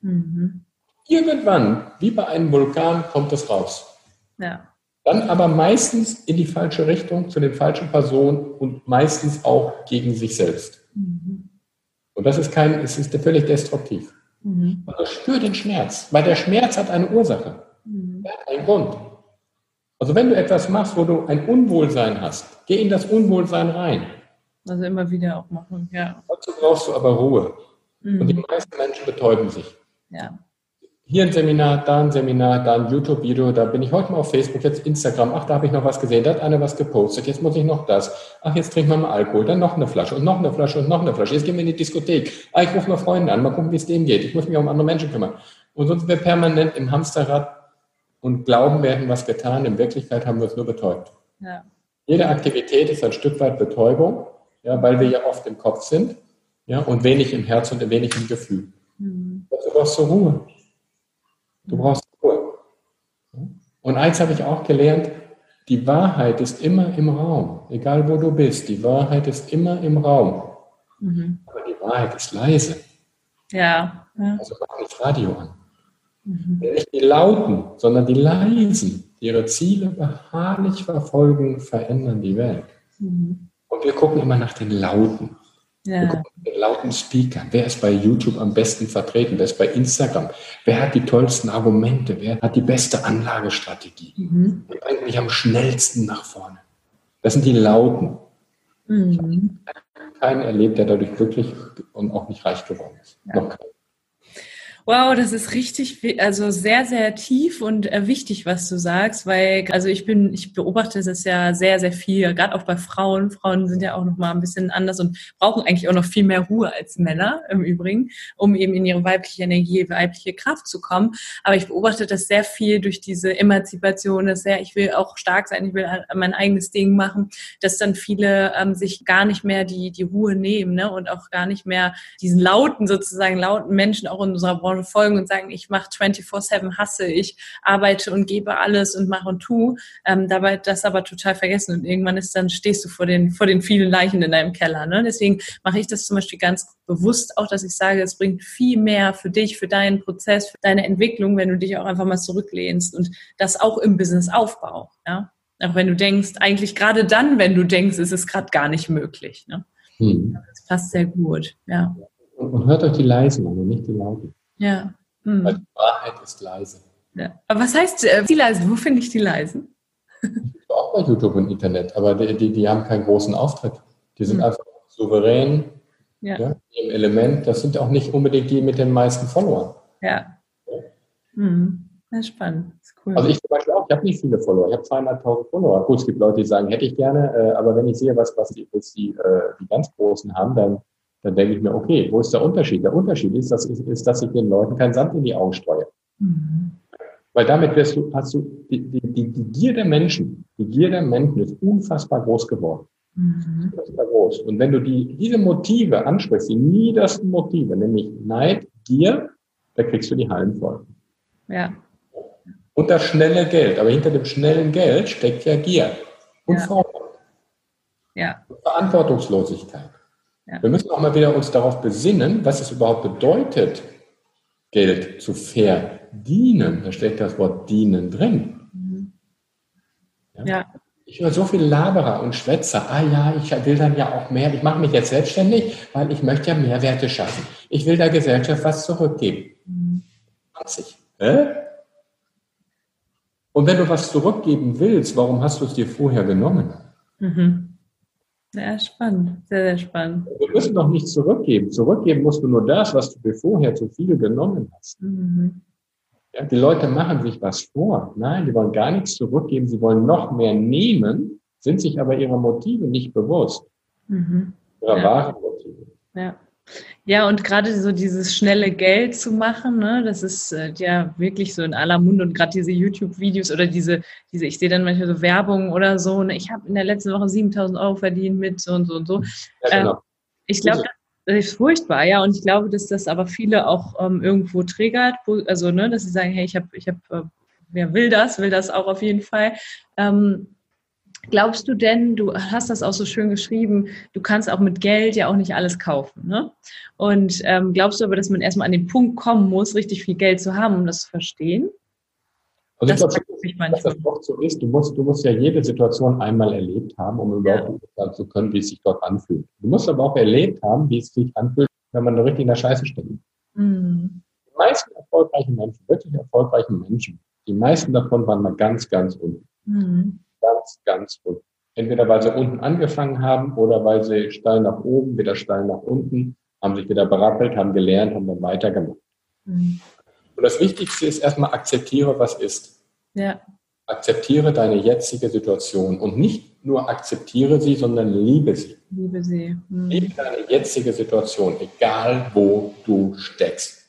Mhm. Irgendwann, wie bei einem Vulkan, kommt es raus. Ja. Dann aber meistens in die falsche Richtung, zu den falschen Personen und meistens auch gegen sich selbst. Mhm. Und das ist kein, es ist völlig destruktiv. Mhm. Also spür den Schmerz, weil der Schmerz hat eine Ursache. Mhm. Er hat einen Grund. Also wenn du etwas machst, wo du ein Unwohlsein hast, geh in das Unwohlsein rein. Also immer wieder auch machen, ja. Dazu brauchst du aber Ruhe. Mhm. Und die meisten Menschen betäuben sich. Ja. Hier ein Seminar, da ein Seminar, da ein YouTube-Video, da bin ich heute mal auf Facebook, jetzt Instagram, ach, da habe ich noch was gesehen, da hat einer was gepostet, jetzt muss ich noch das, ach, jetzt trinken wir mal Alkohol, dann noch eine Flasche und noch eine Flasche und noch eine Flasche, jetzt gehen wir in die Diskothek, ah, ich rufe mal Freunde an, mal gucken, wie es denen geht, ich muss mich um andere Menschen kümmern. Und sonst sind wir permanent im Hamsterrad und glauben, wir hätten was getan. In Wirklichkeit haben wir es nur betäubt. Ja. Jede Aktivität ist ein Stück weit Betäubung, ja, weil wir ja oft im Kopf sind ja, und wenig im Herz und wenig im Gefühl. Mhm. Du brauchst du Ruhe. Du brauchst Ruhe. Und eins habe ich auch gelernt, die Wahrheit ist immer im Raum, egal wo du bist. Die Wahrheit ist immer im Raum. Mhm. Aber die Wahrheit ist leise. Ja. ja. Also mach nicht Radio an. Mhm. Nicht die Lauten, sondern die Leisen, die ihre Ziele beharrlich verfolgen, verändern die Welt. Mhm. Und wir gucken immer nach den Lauten. Ja. Den lauten Speakern. Wer ist bei YouTube am besten vertreten? Wer ist bei Instagram? Wer hat die tollsten Argumente? Wer hat die beste Anlagestrategie? Mhm. Wer bringt mich am schnellsten nach vorne? Das sind die Lauten. Mhm. Ich habe keinen erlebt, der dadurch glücklich und auch nicht reich geworden ist. Ja. Noch keinen. Wow, das ist richtig, also sehr, sehr tief und äh, wichtig, was du sagst, weil, also ich bin, ich beobachte das ja sehr, sehr viel, gerade auch bei Frauen. Frauen sind ja auch noch mal ein bisschen anders und brauchen eigentlich auch noch viel mehr Ruhe als Männer im Übrigen, um eben in ihre weibliche Energie, weibliche Kraft zu kommen. Aber ich beobachte das sehr viel durch diese Emanzipation, dass sehr, ich will auch stark sein, ich will mein eigenes Ding machen, dass dann viele ähm, sich gar nicht mehr die, die Ruhe nehmen, ne, und auch gar nicht mehr diesen lauten, sozusagen lauten Menschen auch in unserer Branche Branche folgen und sagen, ich mache 24-7 hasse, ich arbeite und gebe alles und mache und tu, ähm, dabei das aber total vergessen und irgendwann ist dann stehst du vor den vor den vielen Leichen in deinem Keller. Ne? Deswegen mache ich das zum Beispiel ganz bewusst auch, dass ich sage, es bringt viel mehr für dich, für deinen Prozess, für deine Entwicklung, wenn du dich auch einfach mal zurücklehnst und das auch im Businessaufbau. Ja? Auch wenn du denkst, eigentlich gerade dann, wenn du denkst, ist es gerade gar nicht möglich. Ne? Hm. Das passt sehr gut, ja. Und hört euch die leisen an und nicht die lauten. Ja. Hm. Weil die Wahrheit ist leise. Ja. Aber was heißt äh, die leisen? Wo finde ich die leisen? Auch bei YouTube und Internet, aber die, die, die haben keinen großen Auftritt. Die sind hm. einfach souverän ja. Ja, im Element. Das sind auch nicht unbedingt die mit den meisten Followern. Ja. Mhm. Ja, spannend. Cool. Also ich zum Beispiel auch, ich habe nicht viele Follower, ich habe zweieinhalbtausend Follower. Gut, es gibt Leute, die sagen, hätte ich gerne, äh, aber wenn ich sehe, was, was die, was die, äh, die ganz Großen haben, dann, dann denke ich mir, okay, wo ist der Unterschied? Der Unterschied ist, dass, ist, dass ich den Leuten keinen Sand in die Augen streue. Mhm. Weil damit wirst du, hast du, die, die, die, die Gier der Menschen, die Gier der Menschen ist unfassbar groß geworden. Mhm. Unfassbar groß. Und wenn du die, diese Motive ansprichst, die niedersten Motive, nämlich Neid, Gier, da kriegst du die Hallen voll. Ja. Und das schnelle Geld. Aber hinter dem schnellen Geld steckt ja Gier und ja. Freude. Ja. Und Verantwortungslosigkeit. Ja. Wir müssen auch mal wieder uns darauf besinnen, was es überhaupt bedeutet, Geld zu verdienen. Da steckt das Wort dienen drin. Mhm. Ja. ja. Ich höre so viel Laberer und Schwätzer. Ah ja, ich will dann ja auch mehr. Ich mache mich jetzt selbstständig, weil ich möchte ja Mehrwerte schaffen. Ich will der Gesellschaft was zurückgeben. Mhm. 20. Hä? Und wenn du was zurückgeben willst, warum hast du es dir vorher genommen? Mhm. Sehr spannend, sehr, sehr spannend. Wir müssen doch nichts zurückgeben. Zurückgeben musst du nur das, was du dir vorher zu viel genommen hast. Mhm. Ja, die Leute machen sich was vor. Nein, die wollen gar nichts zurückgeben. Sie wollen noch mehr nehmen, sind sich aber ihrer Motive nicht bewusst. Mhm. Ihrer ja. wahren Motive. Ja. Ja, und gerade so dieses schnelle Geld zu machen, ne, das ist äh, ja wirklich so in aller Munde und gerade diese YouTube-Videos oder diese, diese, ich sehe dann manchmal so Werbung oder so, ne, ich habe in der letzten Woche 7000 Euro verdient mit so und so und so. Ja, genau. äh, ich glaube, das ist furchtbar, ja, und ich glaube, dass das aber viele auch ähm, irgendwo triggert, also, ne, dass sie sagen, hey, ich habe, ich habe, äh, wer will das, will das auch auf jeden Fall. Ähm, Glaubst du denn, du hast das auch so schön geschrieben, du kannst auch mit Geld ja auch nicht alles kaufen, ne? Und ähm, glaubst du aber, dass man erstmal an den Punkt kommen muss, richtig viel Geld zu haben, um das zu verstehen? Also das ich glaube, ich dass das doch so ist. Du musst, du musst ja jede Situation einmal erlebt haben, um überhaupt ja. sagen zu können, wie es sich dort anfühlt. Du musst aber auch erlebt haben, wie es sich anfühlt, wenn man da richtig in der Scheiße steckt. Mhm. Die meisten erfolgreichen Menschen, wirklich erfolgreichen Menschen, die meisten davon waren mal ganz, ganz unten. Mhm ganz, ganz unten. Entweder weil sie unten angefangen haben oder weil sie steil nach oben, wieder steil nach unten, haben sich wieder berappelt, haben gelernt, haben dann weitergemacht. Mhm. Und das Wichtigste ist erstmal akzeptiere, was ist. Ja. Akzeptiere deine jetzige Situation und nicht nur akzeptiere sie, sondern liebe sie. Liebe sie. Mhm. Liebe deine jetzige Situation, egal wo du steckst.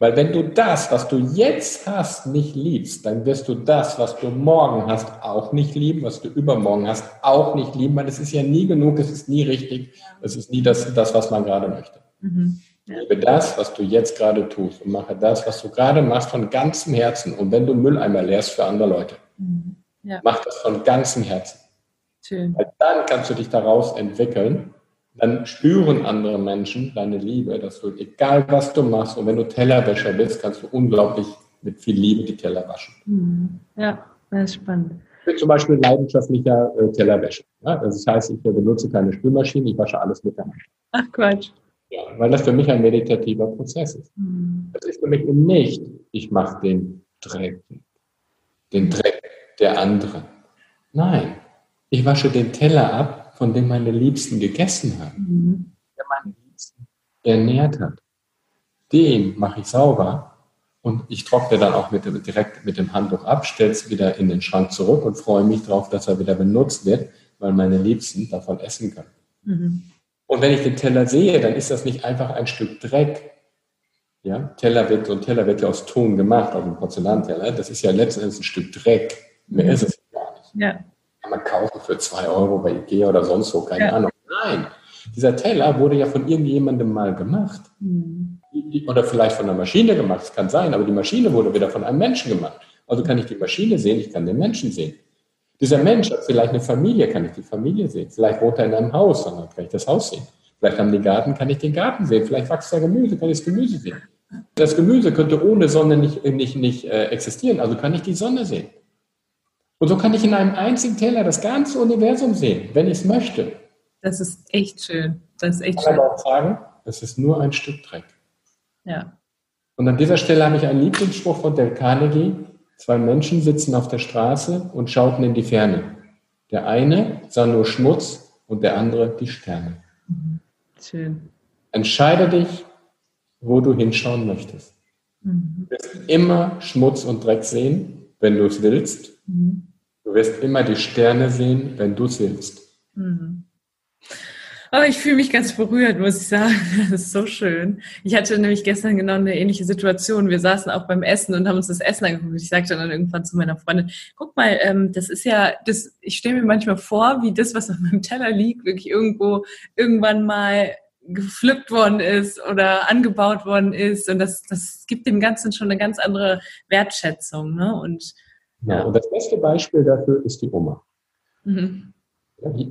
Weil wenn du das, was du jetzt hast, nicht liebst, dann wirst du das, was du morgen hast, auch nicht lieben, was du übermorgen hast, auch nicht lieben, weil es ist ja nie genug, es ist nie richtig, es ist nie das, das was man gerade möchte. Mhm. Ja. Liebe das, was du jetzt gerade tust und mache das, was du gerade machst, von ganzem Herzen. Und wenn du Mülleimer leerst für andere Leute, mhm. ja. mach das von ganzem Herzen. Schön. Weil dann kannst du dich daraus entwickeln dann spüren andere Menschen deine Liebe, dass du, egal was du machst, und wenn du Tellerwäscher bist, kannst du unglaublich mit viel Liebe die Teller waschen. Mhm. Ja, das ist spannend. Ich bin zum Beispiel leidenschaftlicher äh, Tellerwäscher. Ja? Das heißt, ich benutze keine Spülmaschine, ich wasche alles mit der Hand. Ach Quatsch. Ja, weil das für mich ein meditativer Prozess ist. Mhm. Das ist für mich eben nicht, ich mache den Dreck, den Dreck der anderen. Nein, ich wasche den Teller ab von dem meine Liebsten gegessen haben, mhm. der meine Liebsten ernährt hat. Den mache ich sauber und ich trockne dann auch mit, direkt mit dem Handtuch ab, stelle es wieder in den Schrank zurück und freue mich darauf, dass er wieder benutzt wird, weil meine Liebsten davon essen können. Mhm. Und wenn ich den Teller sehe, dann ist das nicht einfach ein Stück Dreck. Ja, Teller wird, so ein Teller wird ja aus Ton gemacht, aus einem Porzellanteller. Das ist ja letztendlich ein Stück Dreck. Mehr mhm. ist es gar nicht. Ja kann man kaufen für zwei Euro bei Ikea oder sonst wo, keine ja. Ahnung. Nein, dieser Teller wurde ja von irgendjemandem mal gemacht. Mhm. Oder vielleicht von einer Maschine gemacht, das kann sein, aber die Maschine wurde wieder von einem Menschen gemacht. Also kann ich die Maschine sehen, ich kann den Menschen sehen. Dieser Mensch hat vielleicht eine Familie, kann ich die Familie sehen. Vielleicht wohnt er in einem Haus, dann kann ich das Haus sehen. Vielleicht haben die Garten, kann ich den Garten sehen. Vielleicht wächst da Gemüse, kann ich das Gemüse sehen. Das Gemüse könnte ohne Sonne nicht, nicht, nicht äh, existieren, also kann ich die Sonne sehen. Und so kann ich in einem einzigen Teller das ganze Universum sehen, wenn ich es möchte. Das ist echt schön. Das ist echt ich kann schön. aber auch sagen, es ist nur ein Stück Dreck. Ja. Und an dieser Stelle habe ich einen Lieblingsspruch von Del Carnegie. Zwei Menschen sitzen auf der Straße und schauten in die Ferne. Der eine sah nur Schmutz und der andere die Sterne. Mhm. Schön. Entscheide dich, wo du hinschauen möchtest. Mhm. Du wirst immer Schmutz und Dreck sehen, wenn du es willst. Du wirst immer die Sterne sehen, wenn du willst. Mhm. Oh, ich fühle mich ganz berührt, muss ich sagen. Das ist so schön. Ich hatte nämlich gestern genau eine ähnliche Situation. Wir saßen auch beim Essen und haben uns das Essen angeguckt. Ich sagte dann irgendwann zu meiner Freundin, guck mal, ähm, das ist ja, das, ich stelle mir manchmal vor, wie das, was auf meinem Teller liegt, wirklich irgendwo irgendwann mal gepflückt worden ist oder angebaut worden ist. Und das, das gibt dem Ganzen schon eine ganz andere Wertschätzung. Ne? Und, ja. und das beste Beispiel dafür ist die Oma. Mhm.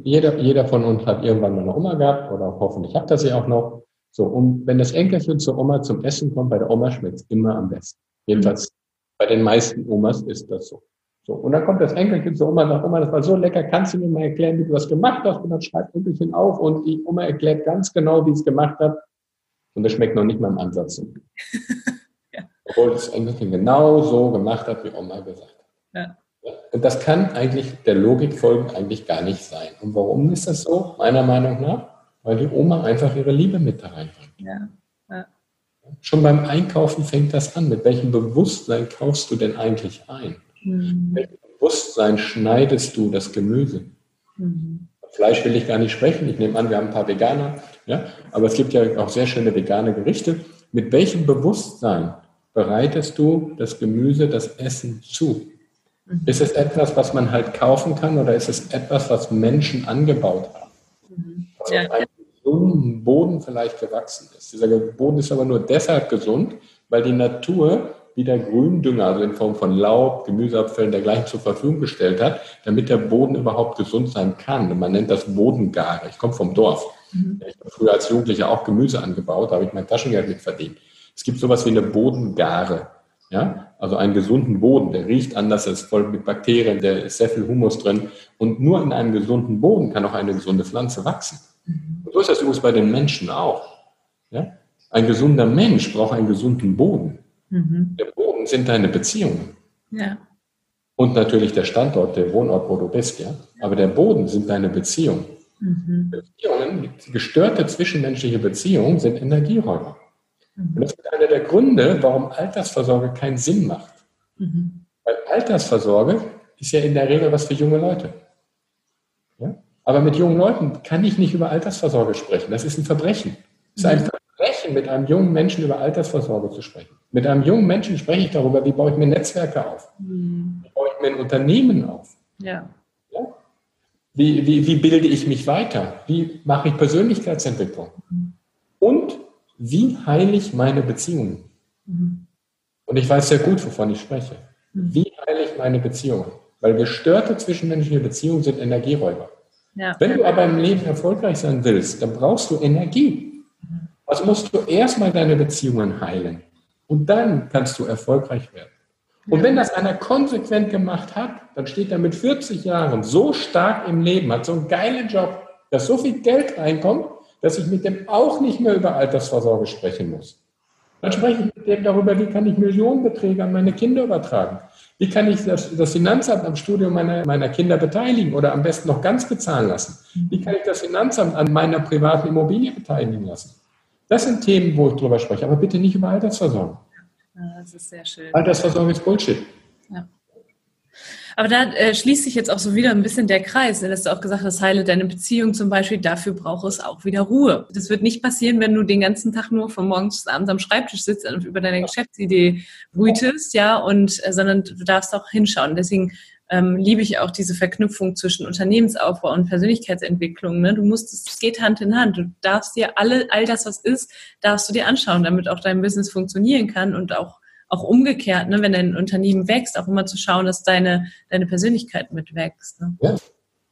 Jeder, jeder von uns hat irgendwann mal eine Oma gehabt oder hoffentlich habt ihr sie auch noch. So, und wenn das Enkelchen zur Oma zum Essen kommt, bei der Oma schmeckt es immer am besten. Jedenfalls mhm. bei den meisten Omas ist das so. So, und dann kommt das Enkelchen zur Oma und sagt, Oma, das war so lecker, kannst du mir mal erklären, wie du das gemacht hast? Und dann schreibt Enkelchen auf und die Oma erklärt ganz genau, wie es gemacht hat. Und das schmeckt noch nicht mal im Ansatz so. ja. Obwohl das Enkelchen genau so gemacht hat, wie Oma gesagt hat. Ja. Und das kann eigentlich der Logik folgen eigentlich gar nicht sein. Und warum ist das so? Meiner Meinung nach, weil die Oma einfach ihre Liebe mit da reinbringt. Ja. Ja. Schon beim Einkaufen fängt das an. Mit welchem Bewusstsein kaufst du denn eigentlich ein? Mhm. Mit welchem Bewusstsein schneidest du das Gemüse? Mhm. Fleisch will ich gar nicht sprechen. Ich nehme an, wir haben ein paar Veganer. Ja? Aber es gibt ja auch sehr schöne vegane Gerichte. Mit welchem Bewusstsein bereitest du das Gemüse, das Essen zu? Mhm. Ist es etwas, was man halt kaufen kann oder ist es etwas, was Menschen angebaut haben? Mhm. Was ja. auf einem gesunden Boden vielleicht gewachsen ist. Dieser Boden ist aber nur deshalb gesund, weil die Natur wieder Gründünger, also in Form von Laub, Gemüseabfällen dergleichen zur Verfügung gestellt hat, damit der Boden überhaupt gesund sein kann. Und man nennt das Bodengare. Ich komme vom Dorf. Mhm. Ich habe früher als Jugendlicher auch Gemüse angebaut, da habe ich mein Taschengeld mit verdient. Es gibt sowas wie eine Bodengare. Ja? Also einen gesunden Boden, der riecht anders, ist voll mit Bakterien, der ist sehr viel Humus drin. Und nur in einem gesunden Boden kann auch eine gesunde Pflanze wachsen. Mhm. Und so ist das übrigens bei den Menschen auch. Ja? Ein gesunder Mensch braucht einen gesunden Boden. Mhm. Der Boden sind deine Beziehungen. Ja. Und natürlich der Standort, der Wohnort, wo du bist, ja. Aber der Boden sind deine Beziehungen. Mhm. Beziehungen, gestörte zwischenmenschliche Beziehungen sind Energieräuber. Und das ist einer der Gründe, warum Altersvorsorge keinen Sinn macht. Mhm. Weil Altersvorsorge ist ja in der Regel was für junge Leute. Ja? Aber mit jungen Leuten kann ich nicht über Altersvorsorge sprechen. Das ist ein Verbrechen. Es ist ein Verbrechen, mit einem jungen Menschen über Altersvorsorge zu sprechen. Mit einem jungen Menschen spreche ich darüber, wie baue ich mir Netzwerke auf? Mhm. Wie baue ich mir ein Unternehmen auf? Ja. ja? Wie, wie, wie bilde ich mich weiter? Wie mache ich Persönlichkeitsentwicklung? Mhm. Und wie heile ich meine Beziehungen? Mhm. Und ich weiß sehr gut, wovon ich spreche. Mhm. Wie heile ich meine Beziehungen? Weil gestörte zwischenmenschliche Beziehungen sind Energieräuber. Ja. Wenn du aber im Leben erfolgreich sein willst, dann brauchst du Energie. Mhm. Also musst du erstmal deine Beziehungen heilen. Und dann kannst du erfolgreich werden. Und wenn das einer konsequent gemacht hat, dann steht er mit 40 Jahren so stark im Leben, hat so einen geilen Job, dass so viel Geld reinkommt, dass ich mit dem auch nicht mehr über Altersvorsorge sprechen muss. Dann spreche ich mit dem darüber, wie kann ich Millionenbeträge an meine Kinder übertragen? Wie kann ich das, das Finanzamt am Studium meiner, meiner Kinder beteiligen oder am besten noch ganz bezahlen lassen? Wie kann ich das Finanzamt an meiner privaten Immobilie beteiligen lassen? Das sind Themen, wo ich drüber spreche, aber bitte nicht über Altersversorgung. Ja, das ist sehr schön. Altersversorgung ist Bullshit. Ja. Aber da äh, schließt sich jetzt auch so wieder ein bisschen der Kreis. Du hast auch gesagt, das heile deine Beziehung zum Beispiel. Dafür braucht es auch wieder Ruhe. Das wird nicht passieren, wenn du den ganzen Tag nur von morgens bis abends am Schreibtisch sitzt und über deine Geschäftsidee brütest, ja, und, äh, sondern du darfst auch hinschauen. Deswegen ähm, liebe ich auch diese Verknüpfung zwischen Unternehmensaufbau und Persönlichkeitsentwicklung. Ne? Du musst, es geht Hand in Hand. Du darfst dir alle, all das, was ist, darfst du dir anschauen, damit auch dein Business funktionieren kann und auch auch umgekehrt, ne, wenn dein Unternehmen wächst, auch immer zu schauen, dass deine, deine Persönlichkeit mitwächst. Ne? Ja.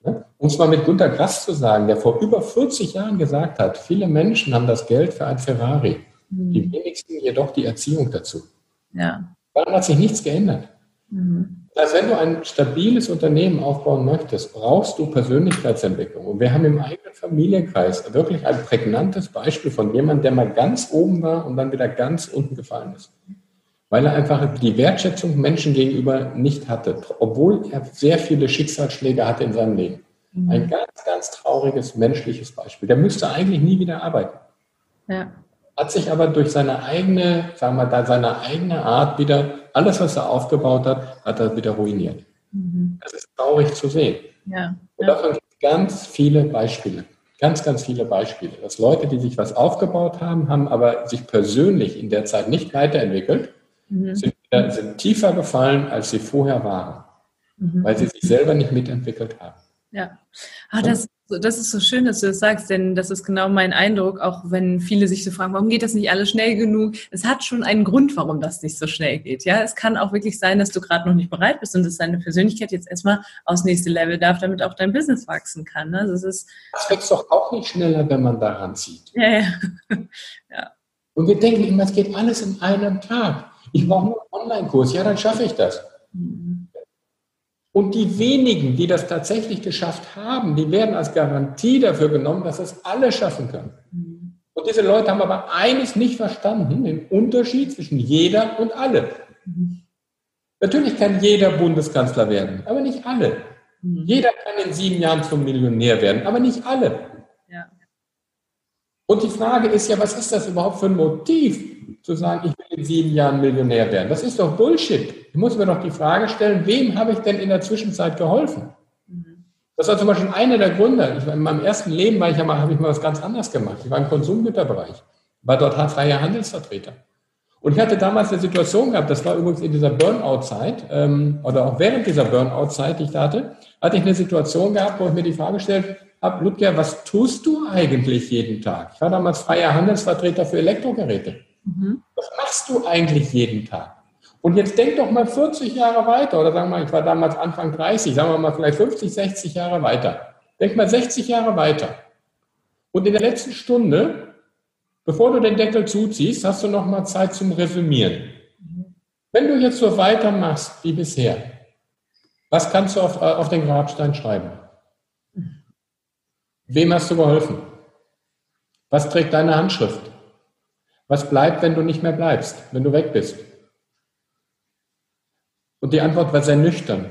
Ja. Um es mal mit Gunter Grass zu sagen, der vor über 40 Jahren gesagt hat, viele Menschen haben das Geld für ein Ferrari, mhm. die wenigsten jedoch die Erziehung dazu. Ja. Daran hat sich nichts geändert. Mhm. Also wenn du ein stabiles Unternehmen aufbauen möchtest, brauchst du Persönlichkeitsentwicklung. Und wir haben im eigenen Familienkreis wirklich ein prägnantes Beispiel von jemandem, der mal ganz oben war und dann wieder ganz unten gefallen ist weil er einfach die Wertschätzung Menschen gegenüber nicht hatte, obwohl er sehr viele Schicksalsschläge hatte in seinem Leben. Mhm. Ein ganz, ganz trauriges menschliches Beispiel. Der müsste eigentlich nie wieder arbeiten. Ja. hat sich aber durch seine eigene, sagen wir mal, seine eigene Art wieder, alles, was er aufgebaut hat, hat er wieder ruiniert. Mhm. Das ist traurig zu sehen. Ja. Und davon gibt es ganz viele Beispiele. Ganz, ganz viele Beispiele. Dass Leute, die sich was aufgebaut haben, haben aber sich persönlich in der Zeit nicht weiterentwickelt, mhm. sind, sind, tiefer gefallen, als sie vorher waren, mhm. weil sie sich selber nicht mitentwickelt haben. Ja, ah, das, das ist so schön, dass du das sagst, denn das ist genau mein Eindruck, auch wenn viele sich so fragen, warum geht das nicht alles schnell genug? Es hat schon einen Grund, warum das nicht so schnell geht. Ja, es kann auch wirklich sein, dass du gerade noch nicht bereit bist und dass deine Persönlichkeit jetzt erstmal aufs nächste Level darf, damit auch dein Business wachsen kann. Ne? Also es ist das wächst doch auch nicht schneller, wenn man daran zieht. Ja, ja. ja. Und wir denken immer, es geht alles in einem Tag. Ich brauche nur einen Online-Kurs, ja, dann schaffe ich das. Mhm. Und die wenigen, die das tatsächlich geschafft haben, die werden als Garantie dafür genommen, dass es alle schaffen können. Mhm. Und diese Leute haben aber eines nicht verstanden, den Unterschied zwischen jeder und alle. Mhm. Natürlich kann jeder Bundeskanzler werden, aber nicht alle. Jeder kann in sieben Jahren zum Millionär werden, aber nicht alle. Ja. Und die Frage ist ja, was ist das überhaupt für ein Motiv, zu sagen, ich will in sieben Jahren Millionär werden? Das ist doch Bullshit. Ich muss mir doch die Frage stellen, wem habe ich denn in der Zwischenzeit geholfen? Das war zum Beispiel einer der Gründe. Ich, in meinem ersten Leben war ich ja mal, habe ich mal was ganz anderes gemacht. Ich war im Konsumgüterbereich, war dort freier Handelsvertreter. Und ich hatte damals eine Situation gehabt, das war übrigens in dieser Burnout-Zeit, ähm, oder auch während dieser Burnout-Zeit, die ich da hatte, hatte ich eine Situation gehabt, wo ich mir die Frage gestellt habe, Ludger, was tust du eigentlich jeden Tag? Ich war damals freier Handelsvertreter für Elektrogeräte. Mhm. Was machst du eigentlich jeden Tag? Und jetzt denk doch mal 40 Jahre weiter, oder sagen wir mal, ich war damals Anfang 30, sagen wir mal vielleicht 50, 60 Jahre weiter. Denk mal 60 Jahre weiter. Und in der letzten Stunde, bevor du den Deckel zuziehst, hast du noch mal Zeit zum Resümieren. Wenn du jetzt so weitermachst wie bisher, was kannst du auf, auf den Grabstein schreiben? Wem hast du geholfen? Was trägt deine Handschrift? Was bleibt, wenn du nicht mehr bleibst, wenn du weg bist? Und die Antwort war sehr nüchtern.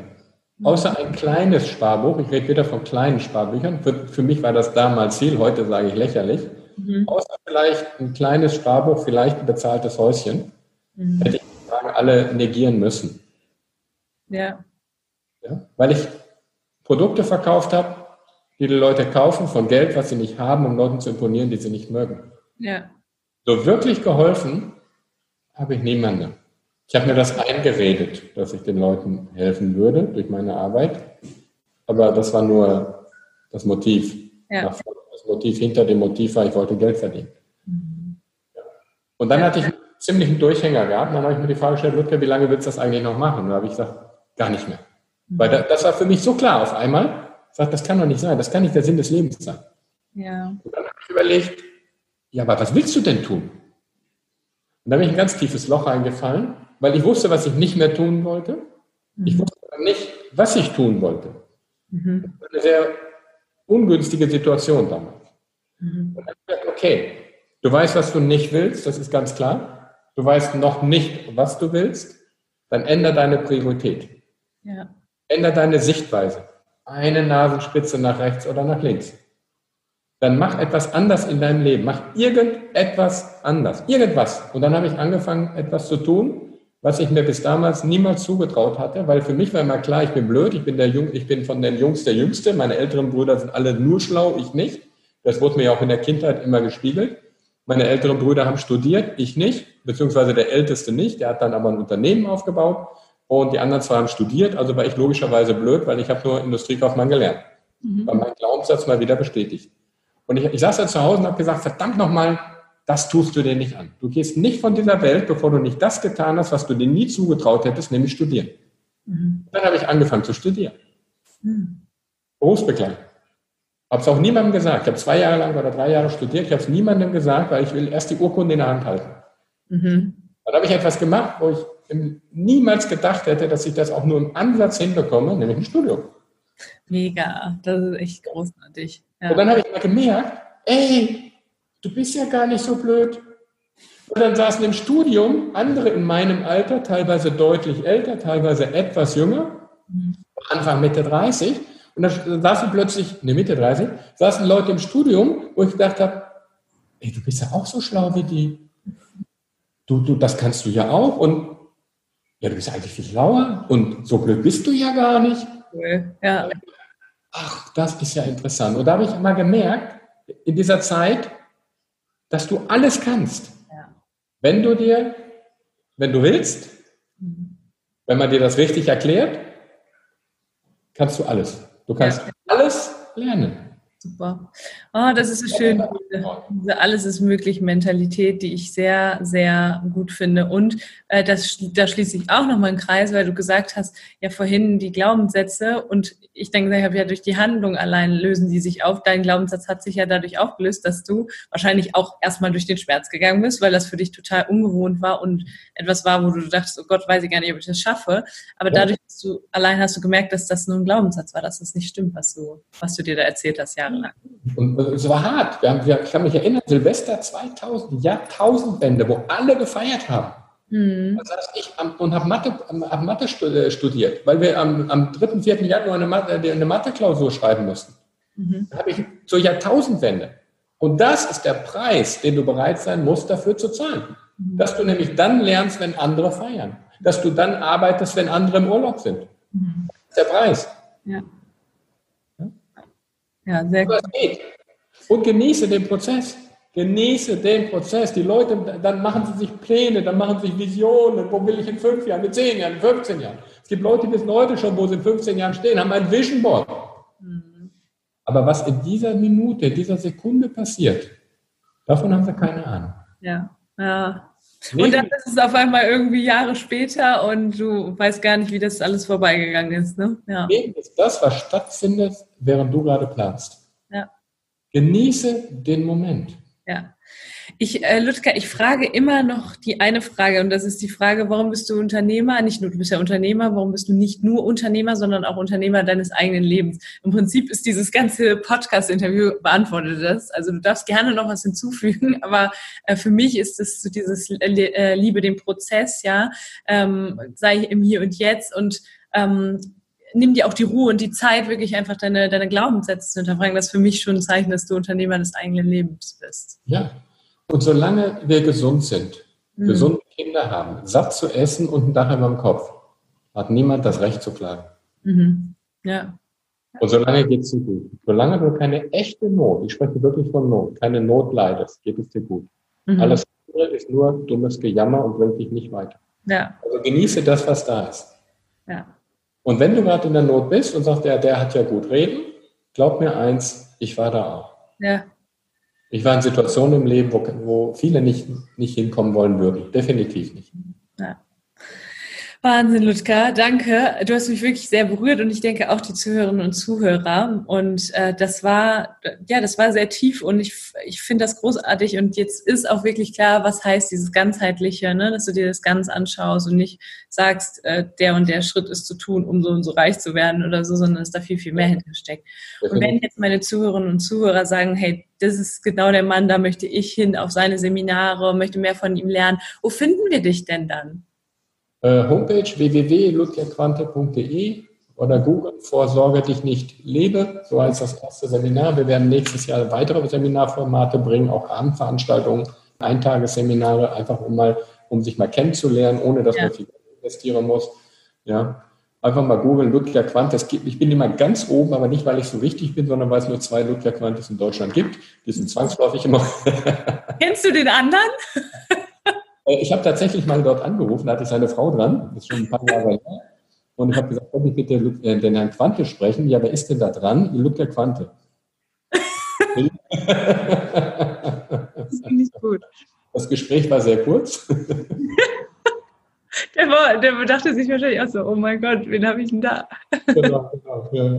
Außer ein kleines Sparbuch, ich rede wieder von kleinen Sparbüchern, für, für mich war das damals Ziel, heute sage ich lächerlich, mhm. außer vielleicht ein kleines Sparbuch, vielleicht ein bezahltes Häuschen, mhm. hätte ich die Fragen alle negieren müssen. Ja. ja. Weil ich Produkte verkauft habe, die die Leute kaufen von Geld, was sie nicht haben, um Leuten zu imponieren, die sie nicht mögen. Ja. So wirklich geholfen habe ich niemandem. Ich habe mir das eingeredet, dass ich den Leuten helfen würde durch meine Arbeit. Aber das war nur das Motiv. Ja. Das Motiv hinter dem Motiv war, ich wollte Geld verdienen. Mhm. Und dann ja. hatte ich einen ziemlichen Durchhänger gehabt. Und dann habe ich mir die Frage gestellt, Ludger, wie lange willst du das eigentlich noch machen? Und dann habe ich gesagt, gar nicht mehr. Mhm. Weil das war für mich so klar auf einmal. Ich sagte, das kann doch nicht sein. Das kann nicht der Sinn des Lebens sein. Ja. Und dann habe ich überlegt, ja, aber was willst du denn tun? Und da bin ich ein ganz tiefes Loch eingefallen, weil ich wusste, was ich nicht mehr tun wollte. Mhm. Ich wusste nicht, was ich tun wollte. Mhm. Das war eine sehr ungünstige Situation damals. Mhm. Und dann habe ich gesagt, okay, du weißt, was du nicht willst, das ist ganz klar. Du weißt noch nicht, was du willst, dann ändere deine Priorität. Ja. Ändere deine Sichtweise. Eine Nasenspitze nach rechts oder nach links dann mach etwas anders in deinem Leben. Mach irgendetwas anders. Irgendwas. Und dann habe ich angefangen, etwas zu tun, was ich mir bis damals niemals zugetraut hatte, weil für mich war immer klar, ich bin blöd, ich bin der Jung, ich bin von den Jungs der Jüngste, meine älteren Brüder sind alle nur schlau, ich nicht. Das wurde mir ja auch in der Kindheit immer gespiegelt. Meine älteren Brüder haben studiert, ich nicht, beziehungsweise der Älteste nicht, der hat dann aber ein Unternehmen aufgebaut und die anderen zwei haben studiert, also war ich logischerweise blöd, weil ich habe nur Industriekaufmann gelernt. Mhm. War mein Glaubenssatz mal wieder bestätigt. Und ich, ich saß da zu Hause und habe gesagt, verdammt nochmal, das tust du dir nicht an. Du gehst nicht von dieser Welt, bevor du nicht das getan hast, was du dir nie zugetraut hättest, nämlich studieren. Mhm. Dann habe ich angefangen zu studieren. Mhm. Berufsbegleitung. Habe es auch niemandem gesagt. Ich habe zwei Jahre lang oder drei Jahre studiert. Ich habe es niemandem gesagt, weil ich will erst die Urkunde in der Hand halten. Mhm. Dann habe ich etwas gemacht, wo ich niemals gedacht hätte, dass ich das auch nur im Ansatz hinbekomme, nämlich ein Studium. Mega, das ist echt großartig. Ja. Und dann habe ich mal gemerkt, ey, du bist ja gar nicht so blöd. Und dann saßen im Studium andere in meinem Alter, teilweise deutlich älter, teilweise etwas jünger, mhm. Anfang Mitte 30. Und dann saßen plötzlich, ne Mitte 30, saßen Leute im Studium, wo ich gedacht habe, ey, du bist ja auch so schlau wie die. Du, du, das kannst du ja auch und ja, du bist eigentlich viel schlauer und so blöd bist du ja gar nicht. Cool. Ja. Ach, das ist ja interessant. Und da habe ich immer gemerkt, in dieser Zeit, dass du alles kannst. Ja. Wenn du dir, wenn du willst, mhm. wenn man dir das richtig erklärt, kannst du alles. Du kannst ja. alles lernen. Super. Oh, das ist so schön, Alles ist möglich Mentalität, die ich sehr, sehr gut finde. Und äh, das, da schließe ich auch nochmal einen Kreis, weil du gesagt hast, ja vorhin die Glaubenssätze und ich denke, ich habe ja durch die Handlung allein lösen die sich auf. Dein Glaubenssatz hat sich ja dadurch aufgelöst, dass du wahrscheinlich auch erstmal durch den Schmerz gegangen bist, weil das für dich total ungewohnt war und etwas war, wo du dachtest, oh Gott, weiß ich gar nicht, ob ich das schaffe. Aber dadurch hast du, allein hast du gemerkt, dass das nur ein Glaubenssatz war, dass das nicht stimmt, was du, was du dir da erzählt hast, ja jahrelang. Und es war hart. Wir haben, wir, ich kann mich erinnern, Silvester 2000, Jahrtausendwende, wo alle gefeiert haben. Mhm. Da saß ich am, und habe Mathe, hab Mathe äh, studiert, weil wir am, am 3., 4. Januar eine, Mathe, eine Mathe-Klausur schreiben mussten. Mhm. Da habe ich zur Jahrtausendwende. Und das ist der Preis, den du bereit sein musst, dafür zu zahlen. Mhm. Dass du nämlich dann lernst, wenn andere feiern. Dass du dann arbeitest, wenn andere im Urlaub sind. Mhm. Das ist der Preis. Ja. Ja, sehr gut. Und genieße den Prozess. Genieße den Prozess. Die Leute, dann machen sie sich Pläne, dann machen sie sich Visionen. Wo will ich in fünf Jahren, in zehn Jahren, in 15 Jahren? Es gibt Leute, die wissen heute schon, wo sie in 15 Jahren stehen, haben ein Vision Board. Mhm. Aber was in dieser Minute, in dieser Sekunde passiert, davon haben sie keine Ahnung. Ja, ja. Und dann ist es auf einmal irgendwie Jahre später und du weißt gar nicht, wie das alles vorbeigegangen ist. Ne? Ja. Leben ist das, was stattfindet, während du gerade planst. Ja. Genieße den Moment. Ja. Ich, äh, Ludger, ich frage immer noch die eine Frage und das ist die Frage, warum bist du Unternehmer? Nicht nur, du bist ja Unternehmer, warum bist du nicht nur Unternehmer, sondern auch Unternehmer deines eigenen Lebens? Im Prinzip ist dieses ganze Podcast-Interview beantwortet das. Also du darfst gerne noch was hinzufügen, aber äh, für mich ist es so dieses äh, Liebe den Prozess, ja, ähm, sei im Hier und Jetzt und ähm, nimm dir auch die Ruhe und die Zeit, wirklich einfach deine, deine Glaubenssätze zu hinterfragen. Das ist für mich schon ein Zeichen, dass du Unternehmer des eigenen Lebens bist. Ja, und solange wir gesund sind, mhm. gesunde Kinder haben, satt zu essen und ein Dach über dem Kopf, hat niemand das Recht zu klagen. Mhm. Ja. Und solange geht es dir gut. Solange du keine echte Not, ich spreche wirklich von Not, keine Not leidest, geht es dir gut. Mhm. Alles andere ist nur dummes Gejammer und bringt dich nicht weiter. Ja. Also genieße das, was da ist. Ja. Und wenn du gerade in der Not bist und sagst, der, der hat ja gut reden, glaub mir eins, ich war da auch. Ja. Ich war in Situationen im Leben, wo, wo viele nicht, nicht hinkommen wollen würden. Definitiv nicht. Ja. Wahnsinn, Ludger, danke. Du hast mich wirklich sehr berührt und ich denke auch die Zuhörerinnen und Zuhörer. Und äh, das war, ja, das war sehr tief und ich, ich finde das großartig. Und jetzt ist auch wirklich klar, was heißt dieses ganzheitliche, ne? dass du dir das ganz anschaust und nicht sagst, äh, der und der Schritt ist zu tun, um so und so reich zu werden oder so, sondern dass da viel, viel mehr hintersteckt. Und wenn jetzt meine Zuhörerinnen und Zuhörer sagen, hey, das ist genau der Mann, da möchte ich hin auf seine Seminare, möchte mehr von ihm lernen, wo finden wir dich denn dann? Äh, Homepage www.ludgerquante.de oder Google Vorsorge dich nicht lebe, so heißt das erste Seminar. Wir werden nächstes Jahr weitere Seminarformate bringen, auch Abendveranstaltungen, Eintagesseminare, einfach um mal, um sich mal kennenzulernen, ohne dass ja. man viel investieren muss. Ja, einfach mal googeln, Ludger Quantes. Ich bin immer ganz oben, aber nicht, weil ich so wichtig bin, sondern weil es nur zwei Ludger Quantes in Deutschland gibt. Die sind zwangsläufig immer. Kennst du den anderen? Äh, ich habe tatsächlich mal dort angerufen, da hatte ich seine Frau dran, das ist schon ein paar Jahre her. Und ich habe gesagt, kann ich bitte äh, den Herrn Quante sprechen? Ja, wer ist denn da dran? Ludger Quante. das finde ich gut. Das Gespräch war sehr kurz. Der, war, der dachte sich wahrscheinlich auch so, oh mein Gott, wen habe ich denn da? Genau, genau. Ja.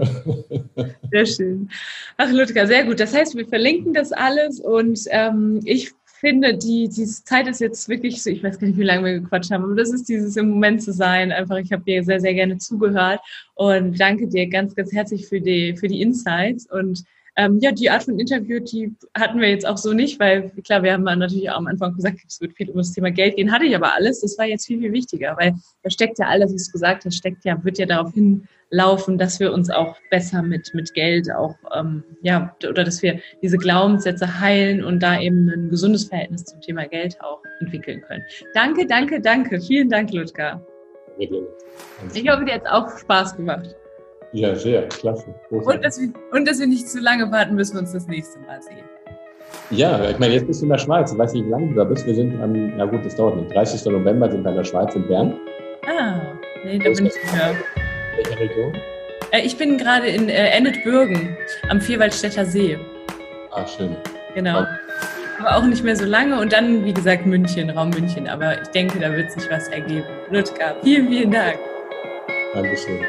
Sehr schön. Ach, Ludger, sehr gut. Das heißt, wir verlinken das alles und ähm, ich finde, die, die Zeit ist jetzt wirklich so, ich weiß gar nicht, wie lange wir gequatscht haben, aber das ist dieses im Moment zu sein. Einfach, ich habe dir sehr, sehr gerne zugehört und danke dir ganz, ganz herzlich für die, für die Insights und Ähm, ja, die Art von Interview, die hatten wir jetzt auch so nicht, weil klar, wir haben natürlich auch am Anfang gesagt, es wird viel um das Thema Geld gehen, hatte ich aber alles. Das war jetzt viel, viel wichtiger, weil da steckt ja alles, was du gesagt hast, steckt ja, wird ja darauf hinlaufen, dass wir uns auch besser mit, mit Geld auch, ähm, ja, oder dass wir diese Glaubenssätze heilen und da eben ein gesundes Verhältnis zum Thema Geld auch entwickeln können. Danke, danke, danke. Vielen Dank, Ludger. Ich hoffe, dir hat es auch Spaß gemacht. Ja, sehr, klasse. Und dass, wir, und dass wir nicht zu lange warten, bis wir uns das nächste Mal sehen. Ja, ich meine, jetzt bist du in der Schweiz. Ich weiß nicht, wie lange du da bist. Wir sind am, na gut, das dauert nicht. 30. November sind wir in der Schweiz in Bern. Ah, nee, da bin ich nicht mehr. Welche Region? Äh, ich bin gerade in äh, Ennetbürgen am Vierwaldstätter See. Ah, schön. Genau. Aber auch nicht mehr so lange und dann, wie gesagt, München, Raum München. Aber ich denke, da wird sich was ergeben. Ludger, vielen, vielen Dank. Dankeschön.